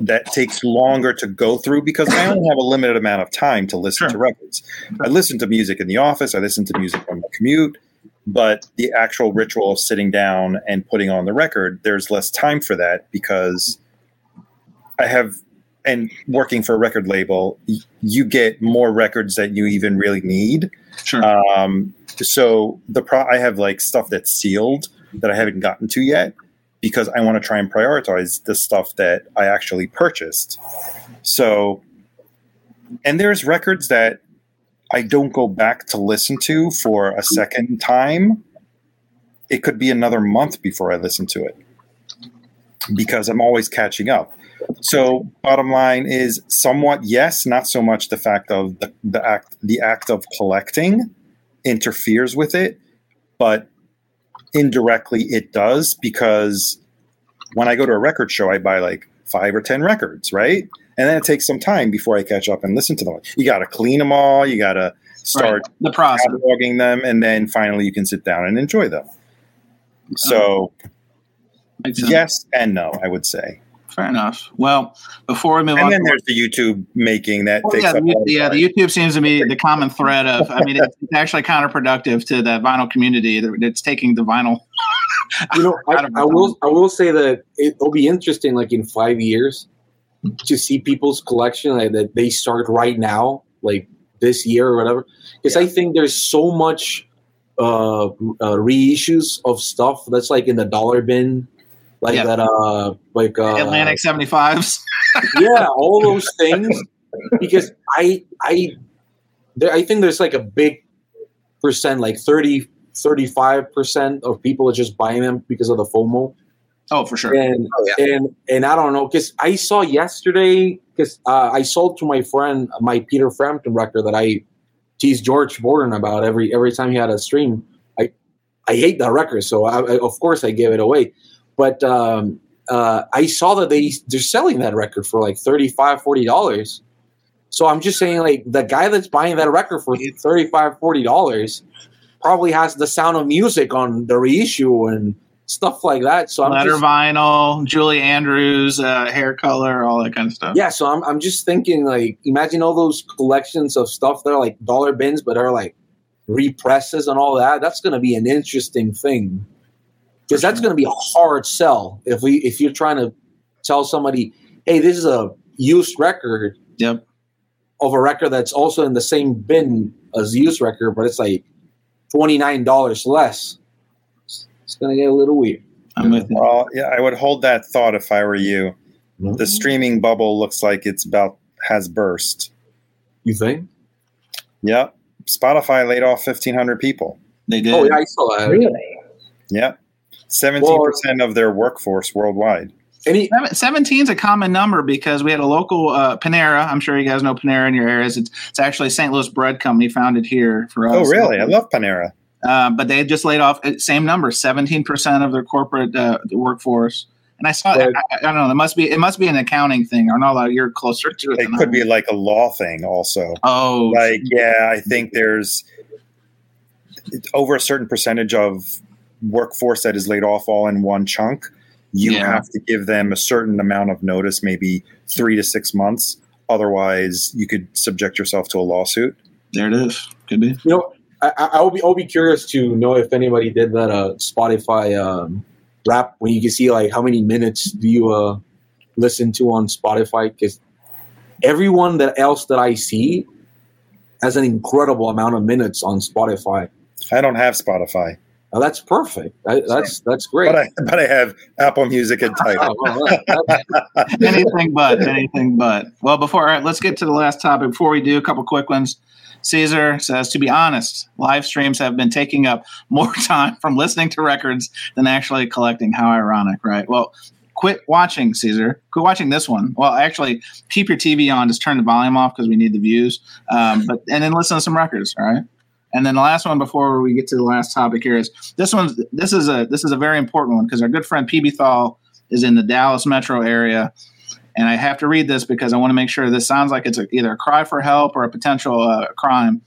that takes longer to go through because I only have a limited amount of time to listen Sure. to records. I listen to music in the office, I listen to music on the commute, but the actual ritual of sitting down and putting on the record, there's less time for that because I have and working for a record label, you get more records that you even really need. Sure. Um, so the pro I have like stuff that's sealed that I haven't gotten to yet because I want to try and prioritize the stuff that I actually purchased. So, and there's records that I don't go back to listen to for a second time. It could be another month before I listen to it because I'm always catching up. So, bottom line is somewhat yes, not so much the fact of the, the act the act of collecting interferes with it, but indirectly it does because when I go to a record show, I buy like five or ten records, right? And then it takes some time before I catch up and listen to them. You got to clean them all. You got to start Right. The process. cataloging them, and then finally you can sit down and enjoy them. So sense. yes and no, I would say. Fair enough. Well, before we move And on, then there's the YouTube making that Oh, takes yeah, up the, yeah, the YouTube seems to be the common thread of. I mean, it's, it's actually counterproductive to the vinyl community. that It's taking the vinyl. you know, I, I will I will say that it'll be interesting, like in five years, to see people's collection like, that they start right now, like this year or whatever. Because I think there's so much uh, uh, reissues of stuff that's like in the dollar bin, like Yeah. that, uh, like uh, Atlantic 75s. yeah, all those things. Because I I there, I think there's like a big percent, like 30, 35 percent of people are just buying them because of the FOMO. Oh, for sure. And Oh, yeah. and and I don't know because I saw yesterday because uh, I sold to my friend my Peter Frampton record that I tease George Borden about every every time he had a stream. I I hate that record, so I, I, of course I gave it away. But um, uh, I saw that they they're selling that record for like 35 40 dollars. So I'm just saying, like the guy that's buying that record for 35 40 dollars probably has the sound of music on the reissue and stuff like that. So I'm Letter just, vinyl, Julie Andrews, uh, hair color, all that kind of stuff. yeah. So I'm I'm just thinking, like, imagine all those collections of stuff that are like dollar bins, but are like represses and all that. That's going to be an interesting thing because that's going to be a hard sell if we if you're trying to tell somebody, hey, this is a used record Yep. of a record that's also in the same bin as the used record, but it's like twenty nine dollars less, it's gonna get a little weird. I'm with you. Well, yeah, I would hold that thought if I were you. Mm-hmm. The streaming bubble looks like it's about has burst. You think? Yep. Spotify laid off 1,500 people. They did. Oh yeah, I saw that. Really? Yep. 17% of their workforce worldwide. Any 17 is a common number because we had a local uh, Panera. I'm sure you guys know Panera in your areas. It's, it's actually a St. Louis bread company founded here for us. Oh, really? I love Panera. Uh, but they just laid off uh, same number, 17% of their corporate uh, workforce. And I saw, I, I, I don't know, it must be it must be an accounting thing. Arnaldo, you're closer to it. It than I could am. be like a law thing also. Oh, Like, yeah, I think there's over a certain percentage of workforce that is laid off all in one chunk. You Yeah. have to give them a certain amount of notice, maybe three to six months. Otherwise, you could subject yourself to a lawsuit. there it is. Could be. you know, I, I I will be I'll be curious to know if anybody did that uh, Spotify um, rap when you can see like how many minutes do you uh, listen to on Spotify because everyone that else that I see has an incredible amount of minutes on Spotify. I don't have Spotify, Now, that's perfect. I, that's that's great. but I but I have Apple Music and Tidal. Oh, well, that- that- anything but anything but. Well, before all right, let's get to the last topic. Before we do, a couple quick ones. Caesar says, to be honest, live streams have been taking up more time from listening to records than actually collecting. How ironic, right? Well, quit watching, Caesar. Quit watching this one. Well, actually, keep your TV on. Just turn the volume off because we need the views. Um, but and then listen to some records, all right? And then the last one before we get to the last topic here is this one's this is a this is a very important one because our good friend PB Thal is in the Dallas metro area. And I have to read this because I want to make sure this sounds like it's a, either a cry for help or a potential uh, crime.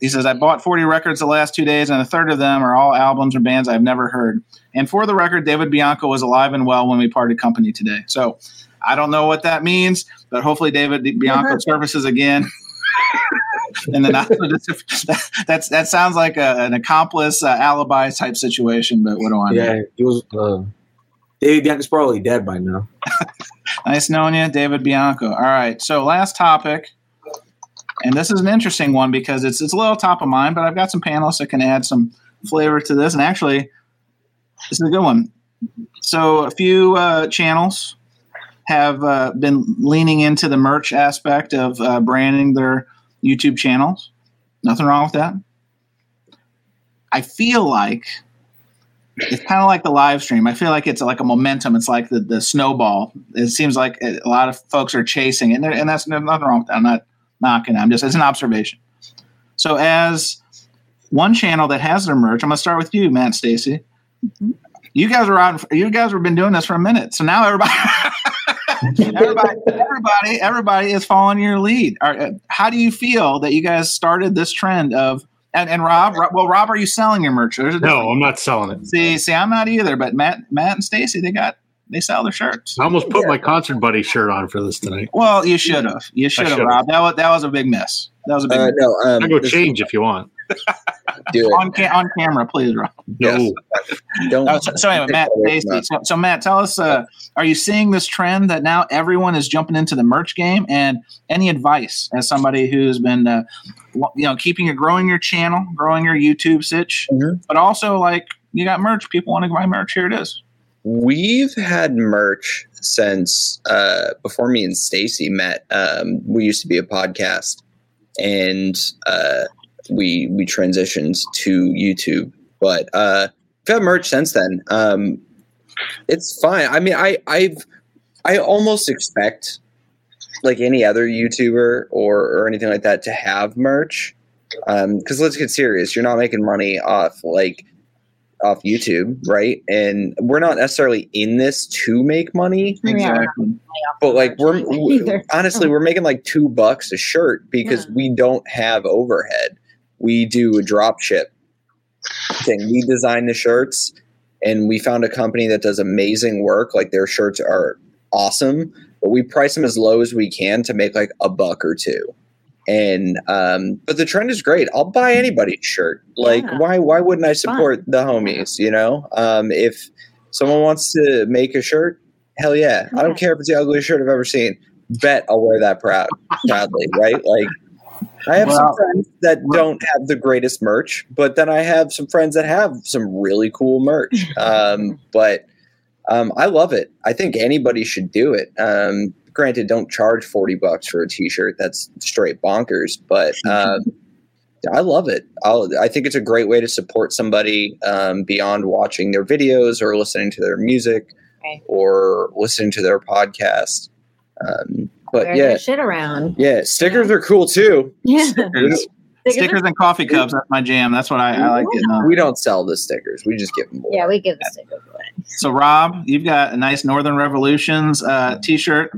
He says, I bought 40 records the last two days, and a third of them are all albums or bands I've never heard. And for the record, David Bianco was alive and well when we parted company today. So I don't know what that means, but hopefully David Bianco surfaces again. and then that's that sounds like a, an accomplice uh, alibi type situation, but what do I know? yeah, he was. Uh, David Bianco's probably dead by now. Nice knowing you, David Bianco. All right. So last topic, and this is an interesting one because it's it's a little top of mind, but I've got some panelists that can add some flavor to this. And actually, this is a good one. So a few uh, channels have uh, been leaning into the merch aspect of uh, branding their YouTube channels. Nothing wrong with that. I feel like it's kind of like the live stream. I feel like it's like a momentum. It's like the, the snowball. It seems like a lot of folks are chasing it, and, and that's there's nothing wrong with that. I'm not knocking. it. I'm just it's an observation. So as one channel that has their merch, I'm gonna start with you, Matt, Stacy. Mm-hmm. You guys are out. You guys have been doing this for a minute, so now everybody, everybody, everybody, everybody is following your lead. Are- uh, How do you feel that you guys started this trend of? And, and Rob, Rob- well, Rob, are you selling your merch? There's No, I'm not selling it. See, see, I'm not either. But Matt, Matt and Stacy, they got they sell their shirts. I almost put my Concert Buddie shirt on for this tonight. Well, you should have. You should have. Rob. That was that was a big miss. That was a big Uh, miss. no, um, I go change if you want. Do it. on ca- on camera, please, Rob. No, Yes. Don't. Oh, so, so anyway, Matt, Stacy. So, so Matt, tell us. Uh, are you seeing this trend that now everyone is jumping into the merch game? And any advice as somebody who's been, uh, you know, keeping your growing your channel, growing your YouTube sitch, Mhm. but also like you got merch. People want to buy merch. Here it is. We've had merch since uh, before me and Stacy met. Um, we used to be a podcast, and uh, we we transitioned to YouTube. But uh, we've had merch since then. Um, it's fine. I mean, I I've I almost expect like any other YouTuber or or anything like that to have merch. Because let's get serious, you're not making money off like off YouTube, right? And we're not necessarily in this to make money, Yeah. but like we're Either. honestly we're making like two bucks a shirt because Yeah. we don't have overhead. We do a drop ship thing. We design the shirts, and we found a company that does amazing work. Like their shirts are awesome, but we price them as low as we can to make like a buck or two. And um, but the trend is great. I'll buy anybody's shirt. Like Yeah. why why wouldn't I support the homies? You know, um, if someone wants to make a shirt, hell yeah. I don't care if it's the ugliest shirt I've ever seen. Bet I'll wear that proud proudly, right? Like I have some friends that don't have the greatest merch, but then I have some friends that have some really cool merch. Um, but um, I love it. I think anybody should do it. Um, granted, don't charge forty bucks for a T-shirt. That's straight bonkers. But um, I love it. I'll, I think it's a great way to support somebody um, beyond watching their videos or listening to their music Right. or listening to their podcast. Um, but Wear yeah, shit around. yeah, stickers are cool too. Yeah. Stickers, stickers and coffee cups. That's my jam. That's what I, I like getting on. We don't sell the stickers. We just give them away. Yeah, we give the stickers away. So, Rob, you've got a nice Northern Revolutions uh, T-shirt.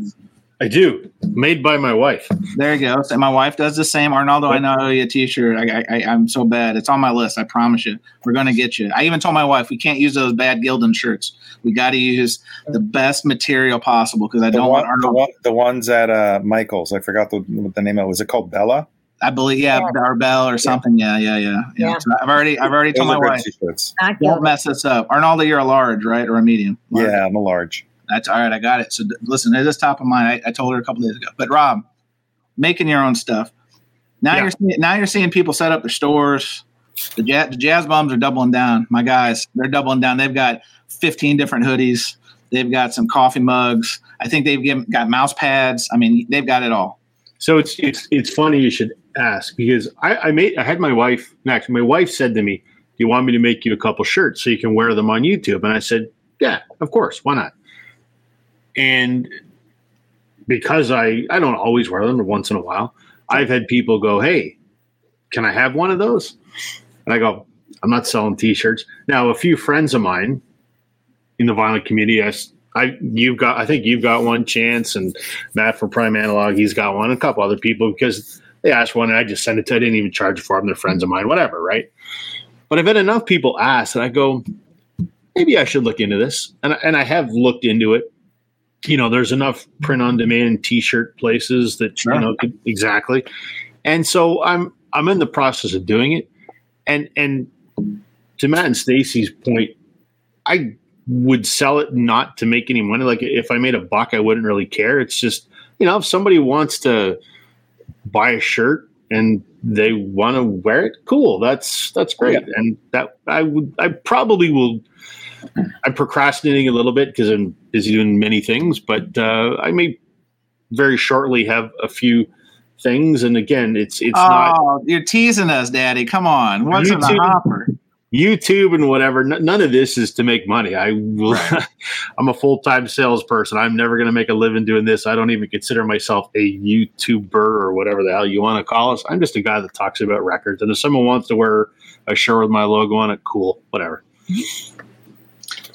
I do. Made by my wife. There you go. So my wife does the same. Arnaldo, I know I owe you a T-shirt. I, I, I'm so bad. It's on my list. I promise you. We're going to get you. I even told my wife we can't use those bad Gildan shirts. We got to use the best material possible because I The, don't one, want the, one, the ones at uh, Michael's. I forgot the, what the name of it was. It called Bella. I believe, yeah, Arbel or something. Yeah, yeah, yeah, yeah. Yeah. So I've already, I've already told my wife. t-shirts. Don't mess this up. Arnaldo, you're a large, right, or a medium? Large. Yeah, I'm a large. That's all right. I got it. So d- listen, this top of mind. I, I told her a couple days ago. But Rob, making your own stuff. Now Yeah. you're seeing, now you're seeing people set up their stores. The jazz, the Jazz Bums are doubling down. My guys, they're doubling down. They've got 15 different hoodies. They've got some coffee mugs. I think they've given, got mouse pads. I mean, they've got it all. So it's it's it's funny you should ask because I, I made I had my wife next. My wife said to me, "Do you want me to make you a couple shirts so you can wear them on YouTube?" And I said, "Yeah, of course. Why not?" And because I I don't always wear them, once in a while, I've had people go, "Hey, can I have one of those?" And I go, "I'm not selling T-shirts." Now, a few friends of mine in the vinyl community, I, I you've got I think you've got one chance and Matt from Prime Analog, he's got one, a couple other people because they asked one and I just sent it to I didn't even charge for them, they're friends of mine, whatever, right? But I've had enough people ask and I go, maybe I should look into this. And and I have looked into it. You know, there's enough print on demand t-shirt places that Sure. you know could, exactly. And so I'm I'm in the process of doing it. And and to Matt and Stacy's point, I would sell it not to make any money. Like if I made a buck, I wouldn't really care. It's just, you know, if somebody wants to buy a shirt and they want to wear it, cool. That's that's great. And that I would I probably will I'm procrastinating a little bit because I'm busy doing many things, but uh, I may very shortly have a few things. And again, it's it's not oh, you're teasing us, Daddy. Come on. What's in the YouTube. hopper? YouTube and whatever. N- none of this is to make money. I will. I'm a full time salesperson. I'm never going to make a living doing this. I don't even consider myself a YouTuber or whatever the hell you want to call us. I'm just a guy that talks about records. And if someone wants to wear a shirt with my logo on it, cool, whatever.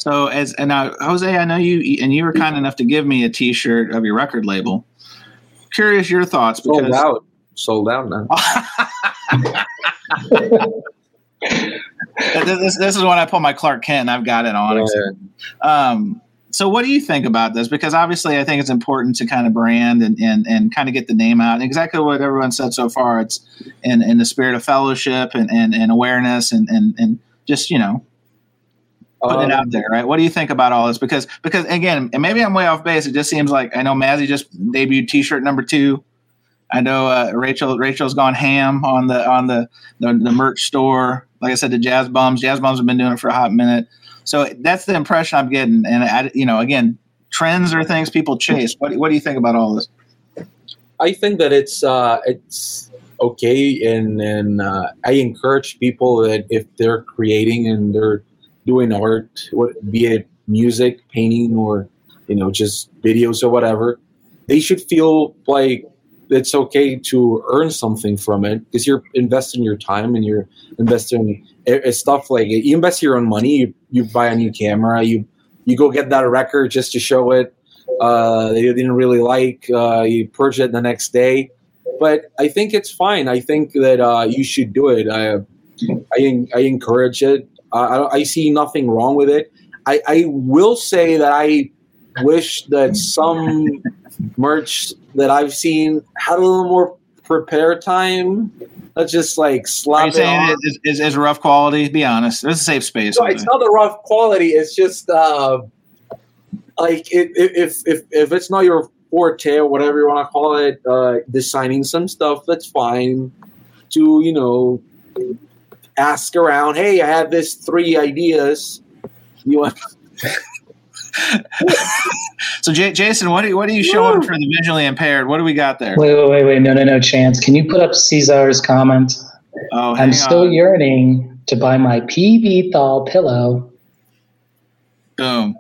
So as and now Jose, I know you and you were kind enough to give me a T-shirt of your record label. Curious your thoughts Sold because out. Sold out now. this, this, this is when I pull my Clark Kent. I've got it on. Um, so what do you think about this? Because obviously, I think it's important to kind of brand and and, and kind of get the name out. And exactly what everyone said so far. It's in, in the spirit of fellowship and, and, and awareness and, and and just you know putting it out Um, there, right? What do you think about all this? Because because again, and maybe I'm way off base. It just seems like I know Mazzy just debuted T-shirt number two. I know uh, Rachel Rachel's gone ham on the on the, the the merch store. Like I said, the Jazz Bums. Jazz Bums have been doing it for a hot minute. So that's the impression I'm getting. And I, you know, again, trends are things people chase. What what do you think about all this? I think that it's uh, it's okay, and and uh, I encourage people that if they're creating and they're doing art, be it music, painting, or you know just videos or whatever, they should feel like it's okay to earn something from it because you're investing your time and you're investing stuff like you invest your own money. You, you buy a new camera. You you go get that record just to show it uh, they didn't really like. Uh, you purge it the next day, but I think it's fine. I think that uh, you should do it. I I, I encourage it. I, I, see nothing wrong with it. I, I will say that I wish that some merch that I've seen had a little more prepare time. Not just like Are slap you it saying on. it is, is, is rough quality? Be honest. There's a safe space. No, it's not the rough quality. It's just uh, like it, it, if if if it's not your forte or whatever you want to call it, uh, designing some stuff. That's fine. To you know, ask around. Hey, I have this three ideas. You want? So, J- Jason, what are you, what are you showing for the visually impaired? What do we got there? Wait, wait, wait, wait. No, no, no. Chance. Can you put up Caesar's comment? Oh, I'm still on. yearning to buy my PB Thal pillow. Boom.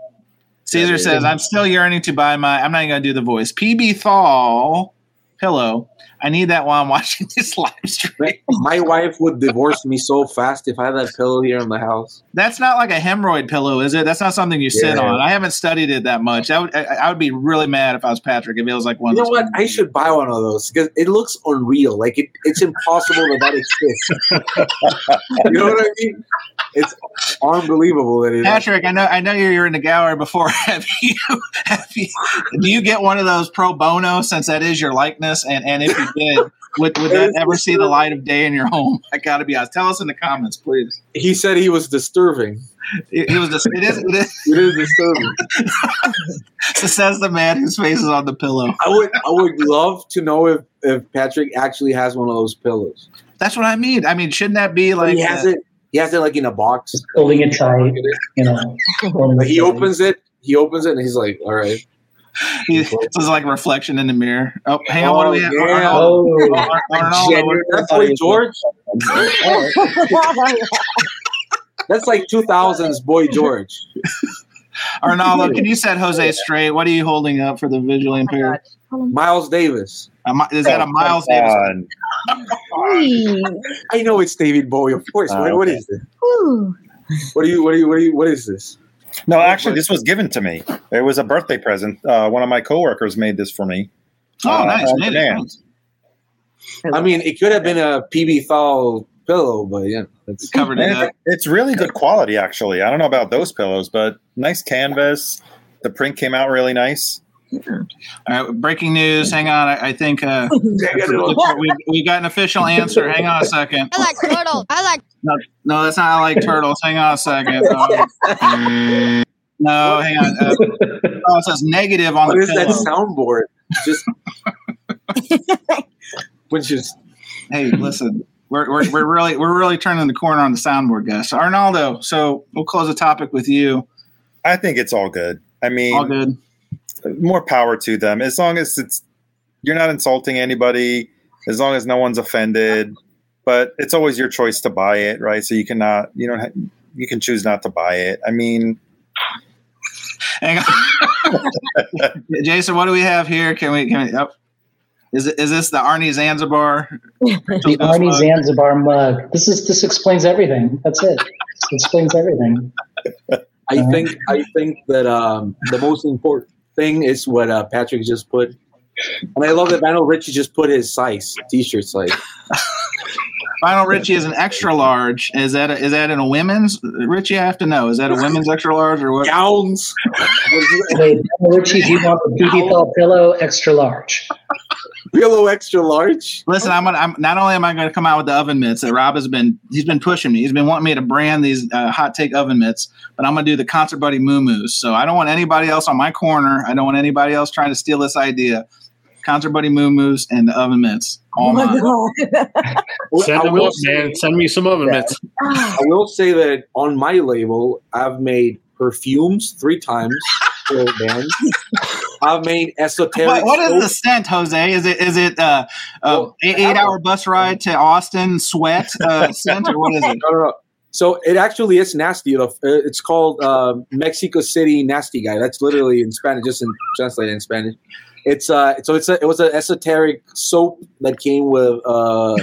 Caesar says, I'm still yearning to buy my, I'm not even going to do the voice, PB Thal pillow. I need that while I'm watching this live stream. My wife would divorce me so fast if I had that pillow here in the house. That's not like a hemorrhoid pillow, is it? That's not something you sit Yeah. on. I haven't studied it that much. I would, I, I would be really mad if I was Patrick if it was like one. You know what? I should buy one of those because it looks unreal. Like it, it's impossible that that exists. you know what I mean? It's unbelievable that it. Patrick, I know, I know you're, you're in the gallery before. Have you, have you, do you get one of those pro bono since that is your likeness? And and if you did, would, would that ever see the light of day in your home? I got to be honest. Tell us in the comments, please. He said he was disturbing. It, it was just, it is, it is. It is disturbing. So says the man whose face is on the pillow. I would, I would love to know if if Patrick actually has one of those pillows. That's what I mean. I mean, shouldn't that be But like? he has it. He has it like in a box. Holding it tight, you know. holding he opens it. He opens it and he's like, "All right." he- so it's like a reflection in the mirror. Oh, hang on. what do we have? Oh, yeah. Arnaldo. Oh, Ar- Arnaldo, Genuine- what- That's Boy George. That's like 2000s Boy George. Arnaldo, can you set Jose straight? What are you holding up for the visually impaired? Miles Davis. Is that a oh, Miles Come Davis? I know it's David Bowie, of course. Oh, what, what okay. is this? What are you? What are you? What are you? What is this? No, actually, this was given to me. It was a birthday present. Uh, one of my coworkers made this for me. Oh, Uh, nice. on Made it. demand. I mean, it could have been a PB Thal pillow, but yeah, that's Covered it And it- it's really good quality, actually. I don't know about those pillows, but nice canvas. The print came out really nice. All right, breaking news. Hang on. I, I think uh, we, we got an official answer. Hang on a second. I like turtle. I like No, that's not I like turtles. Hang on a second. Um, no, hang on. Uh, oh, it says negative on What the is that soundboard? Just which is Hey, listen, we're, we're, we're really we're really turning the corner on the soundboard, guys. So Arnaldo, so we'll close the topic with you. I think it's all good. I mean, All good. more power to them as long as it's you're not insulting anybody as long as no one's offended but it's always your choice to buy it right so you cannot you don't ha- you can choose not to buy it i mean Hang on. Jason, what do we have here? Can we can we oh, is it is this the Arnie Zanzibar? The Arnie Zanzibar mug. This is this explains everything. That's it. This explains everything. I think I think that um, the most important thing is what uh, Patrick just put, and I love that Vinyl Richie just put his size T-shirt size. Vinyl Richie is an extra large. Is that a, is that in a women's Richie? I have to know. Is that a women's extra large or what? Gowns. Wait, Richie, do you want the PB Thal pillow extra large? Pillow extra large. Listen, I'm gonna. I'm, not only am I going to come out with the oven mitts that Rob has been. He's been pushing me. He's been wanting me to brand these uh, hot take oven mitts, but I'm going to do the Concert Buddie moo So I don't want anybody else on my corner. I don't want anybody else trying to steal this idea. Concert Buddie moo and the oven mitts. All mine. Send them up, say- man. Send me some oven mitts. I will say that on my label, I've made perfumes three times for bands. I've made esoteric. What, what is the scent, Jose? Is it is it uh, uh, Well, eight, eight hour bus ride to Austin sweat uh, scent or what is it? No, no, no. So it actually is nasty. Uh, It's called uh, Mexico City Nasty Guy. That's literally in Spanish, just in translated in Spanish. It's uh, so it's a, it was an esoteric soap that came with uh,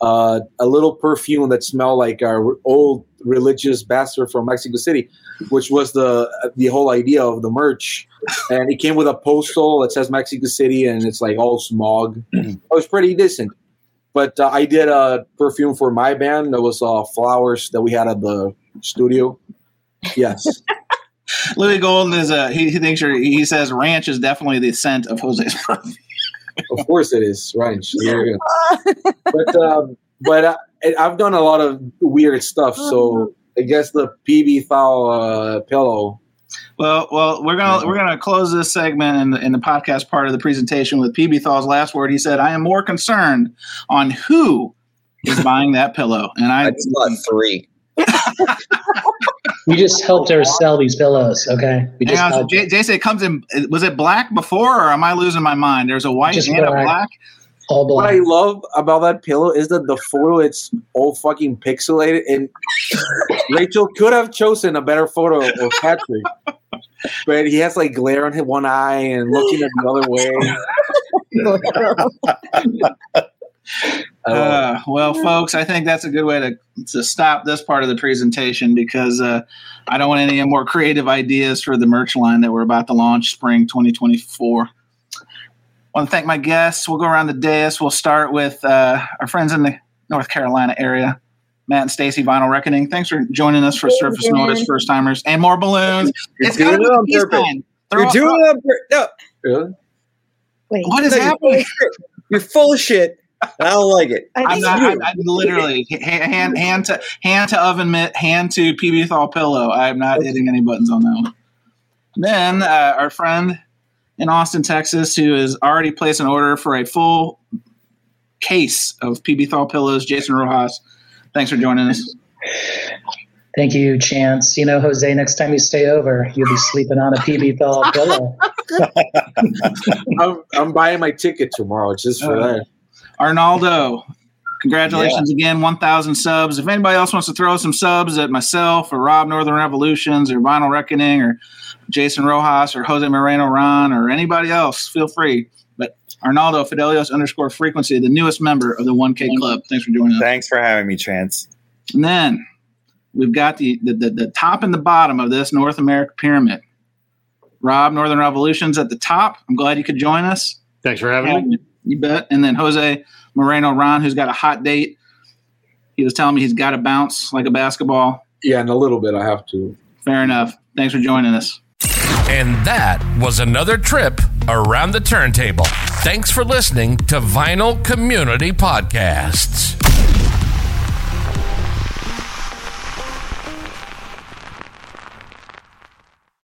uh, a little perfume that smelled like our old religious bastard from Mexico City, which was the the whole idea of the merch. And it came with a postal that says Mexico City, and it's like all smog. it was pretty decent. But uh, I did a perfume for my band. That was uh, flowers that we had at the studio. Yes, Louis Golden is a he, he thinks you're, he says ranch is definitely the scent of Jose's perfume. of course it is. ranch. Very. But um, but uh, I've done a lot of weird stuff. So I guess the PB Thal uh, pillow Well, well, we're gonna we're gonna close this segment in the, in the podcast part of the presentation with PB Thal's last word. He said, "I am more concerned on who is buying that pillow," and I That's about three. We just helped her sell these pillows. Okay, we just Hang on, so helped Jay, Jay it comes in. Was it black before, or am I losing my mind? There's a white Just and a black. All black. What. I love about that pillow is that the photo it's all fucking pixelated, and Rachel could have chosen a better photo of Patrick, but he has like glare on his one eye and looking at the other way. I Uh, well, folks, I think that's a good way to to stop this part of the presentation because uh, I don't want any more creative ideas for the merch line that we're about to launch spring 2024. I want to thank my guests. We'll go around the dais. We'll start with uh, our friends in the North Carolina area, Matt and Stacy Vinyl Reckoning. Thanks for joining us for Thank Surface you. Noise first timers and more balloons. You're It's doing gotta it be on peace purpose. sign. Throw You're doing it on purpose. No. Really? Wait, What is no, full happening? You're full of shit. And I don't like it. I I'm not. I'm, I'm literally hand hand to hand to oven mitt, hand to PB Thal pillow. I'm not hitting any buttons on that one. Then uh, our friend in Austin, Texas, who has already placed an order for a full case of PB Thal pillows, Jason Roxas. Thanks for joining us. Thank you, Chance. You know, Jose, next time you stay over, you'll be sleeping on a PB Thal pillow. I'm, I'm buying my ticket tomorrow just for Uh, that. Arnaldo, congratulations again, 1,000 subs. If anybody else wants to throw some subs at myself or Rob Northern Revolutions or Vinyl Reckoning or Jason Roxas or Jose Moreno Rahn or anybody else, feel free. But Arnaldo Fidelios underscore frequency, the newest member of the 1K Club. Thanks for joining us. Thanks for having me, Chance. And then we've got the, the, the, the top and the bottom of this North America pyramid. Rob Northern Revolutions at the top. I'm glad you could join us. Thanks for having me. You bet. And then Jose Moreno Rahn, who's got a hot date. He was telling me he's got to bounce like a basketball. Yeah, in a little bit I have to. Fair enough. Thanks for joining us. And that was another trip around the turntable. Thanks for listening to Vinyl Community Podcasts.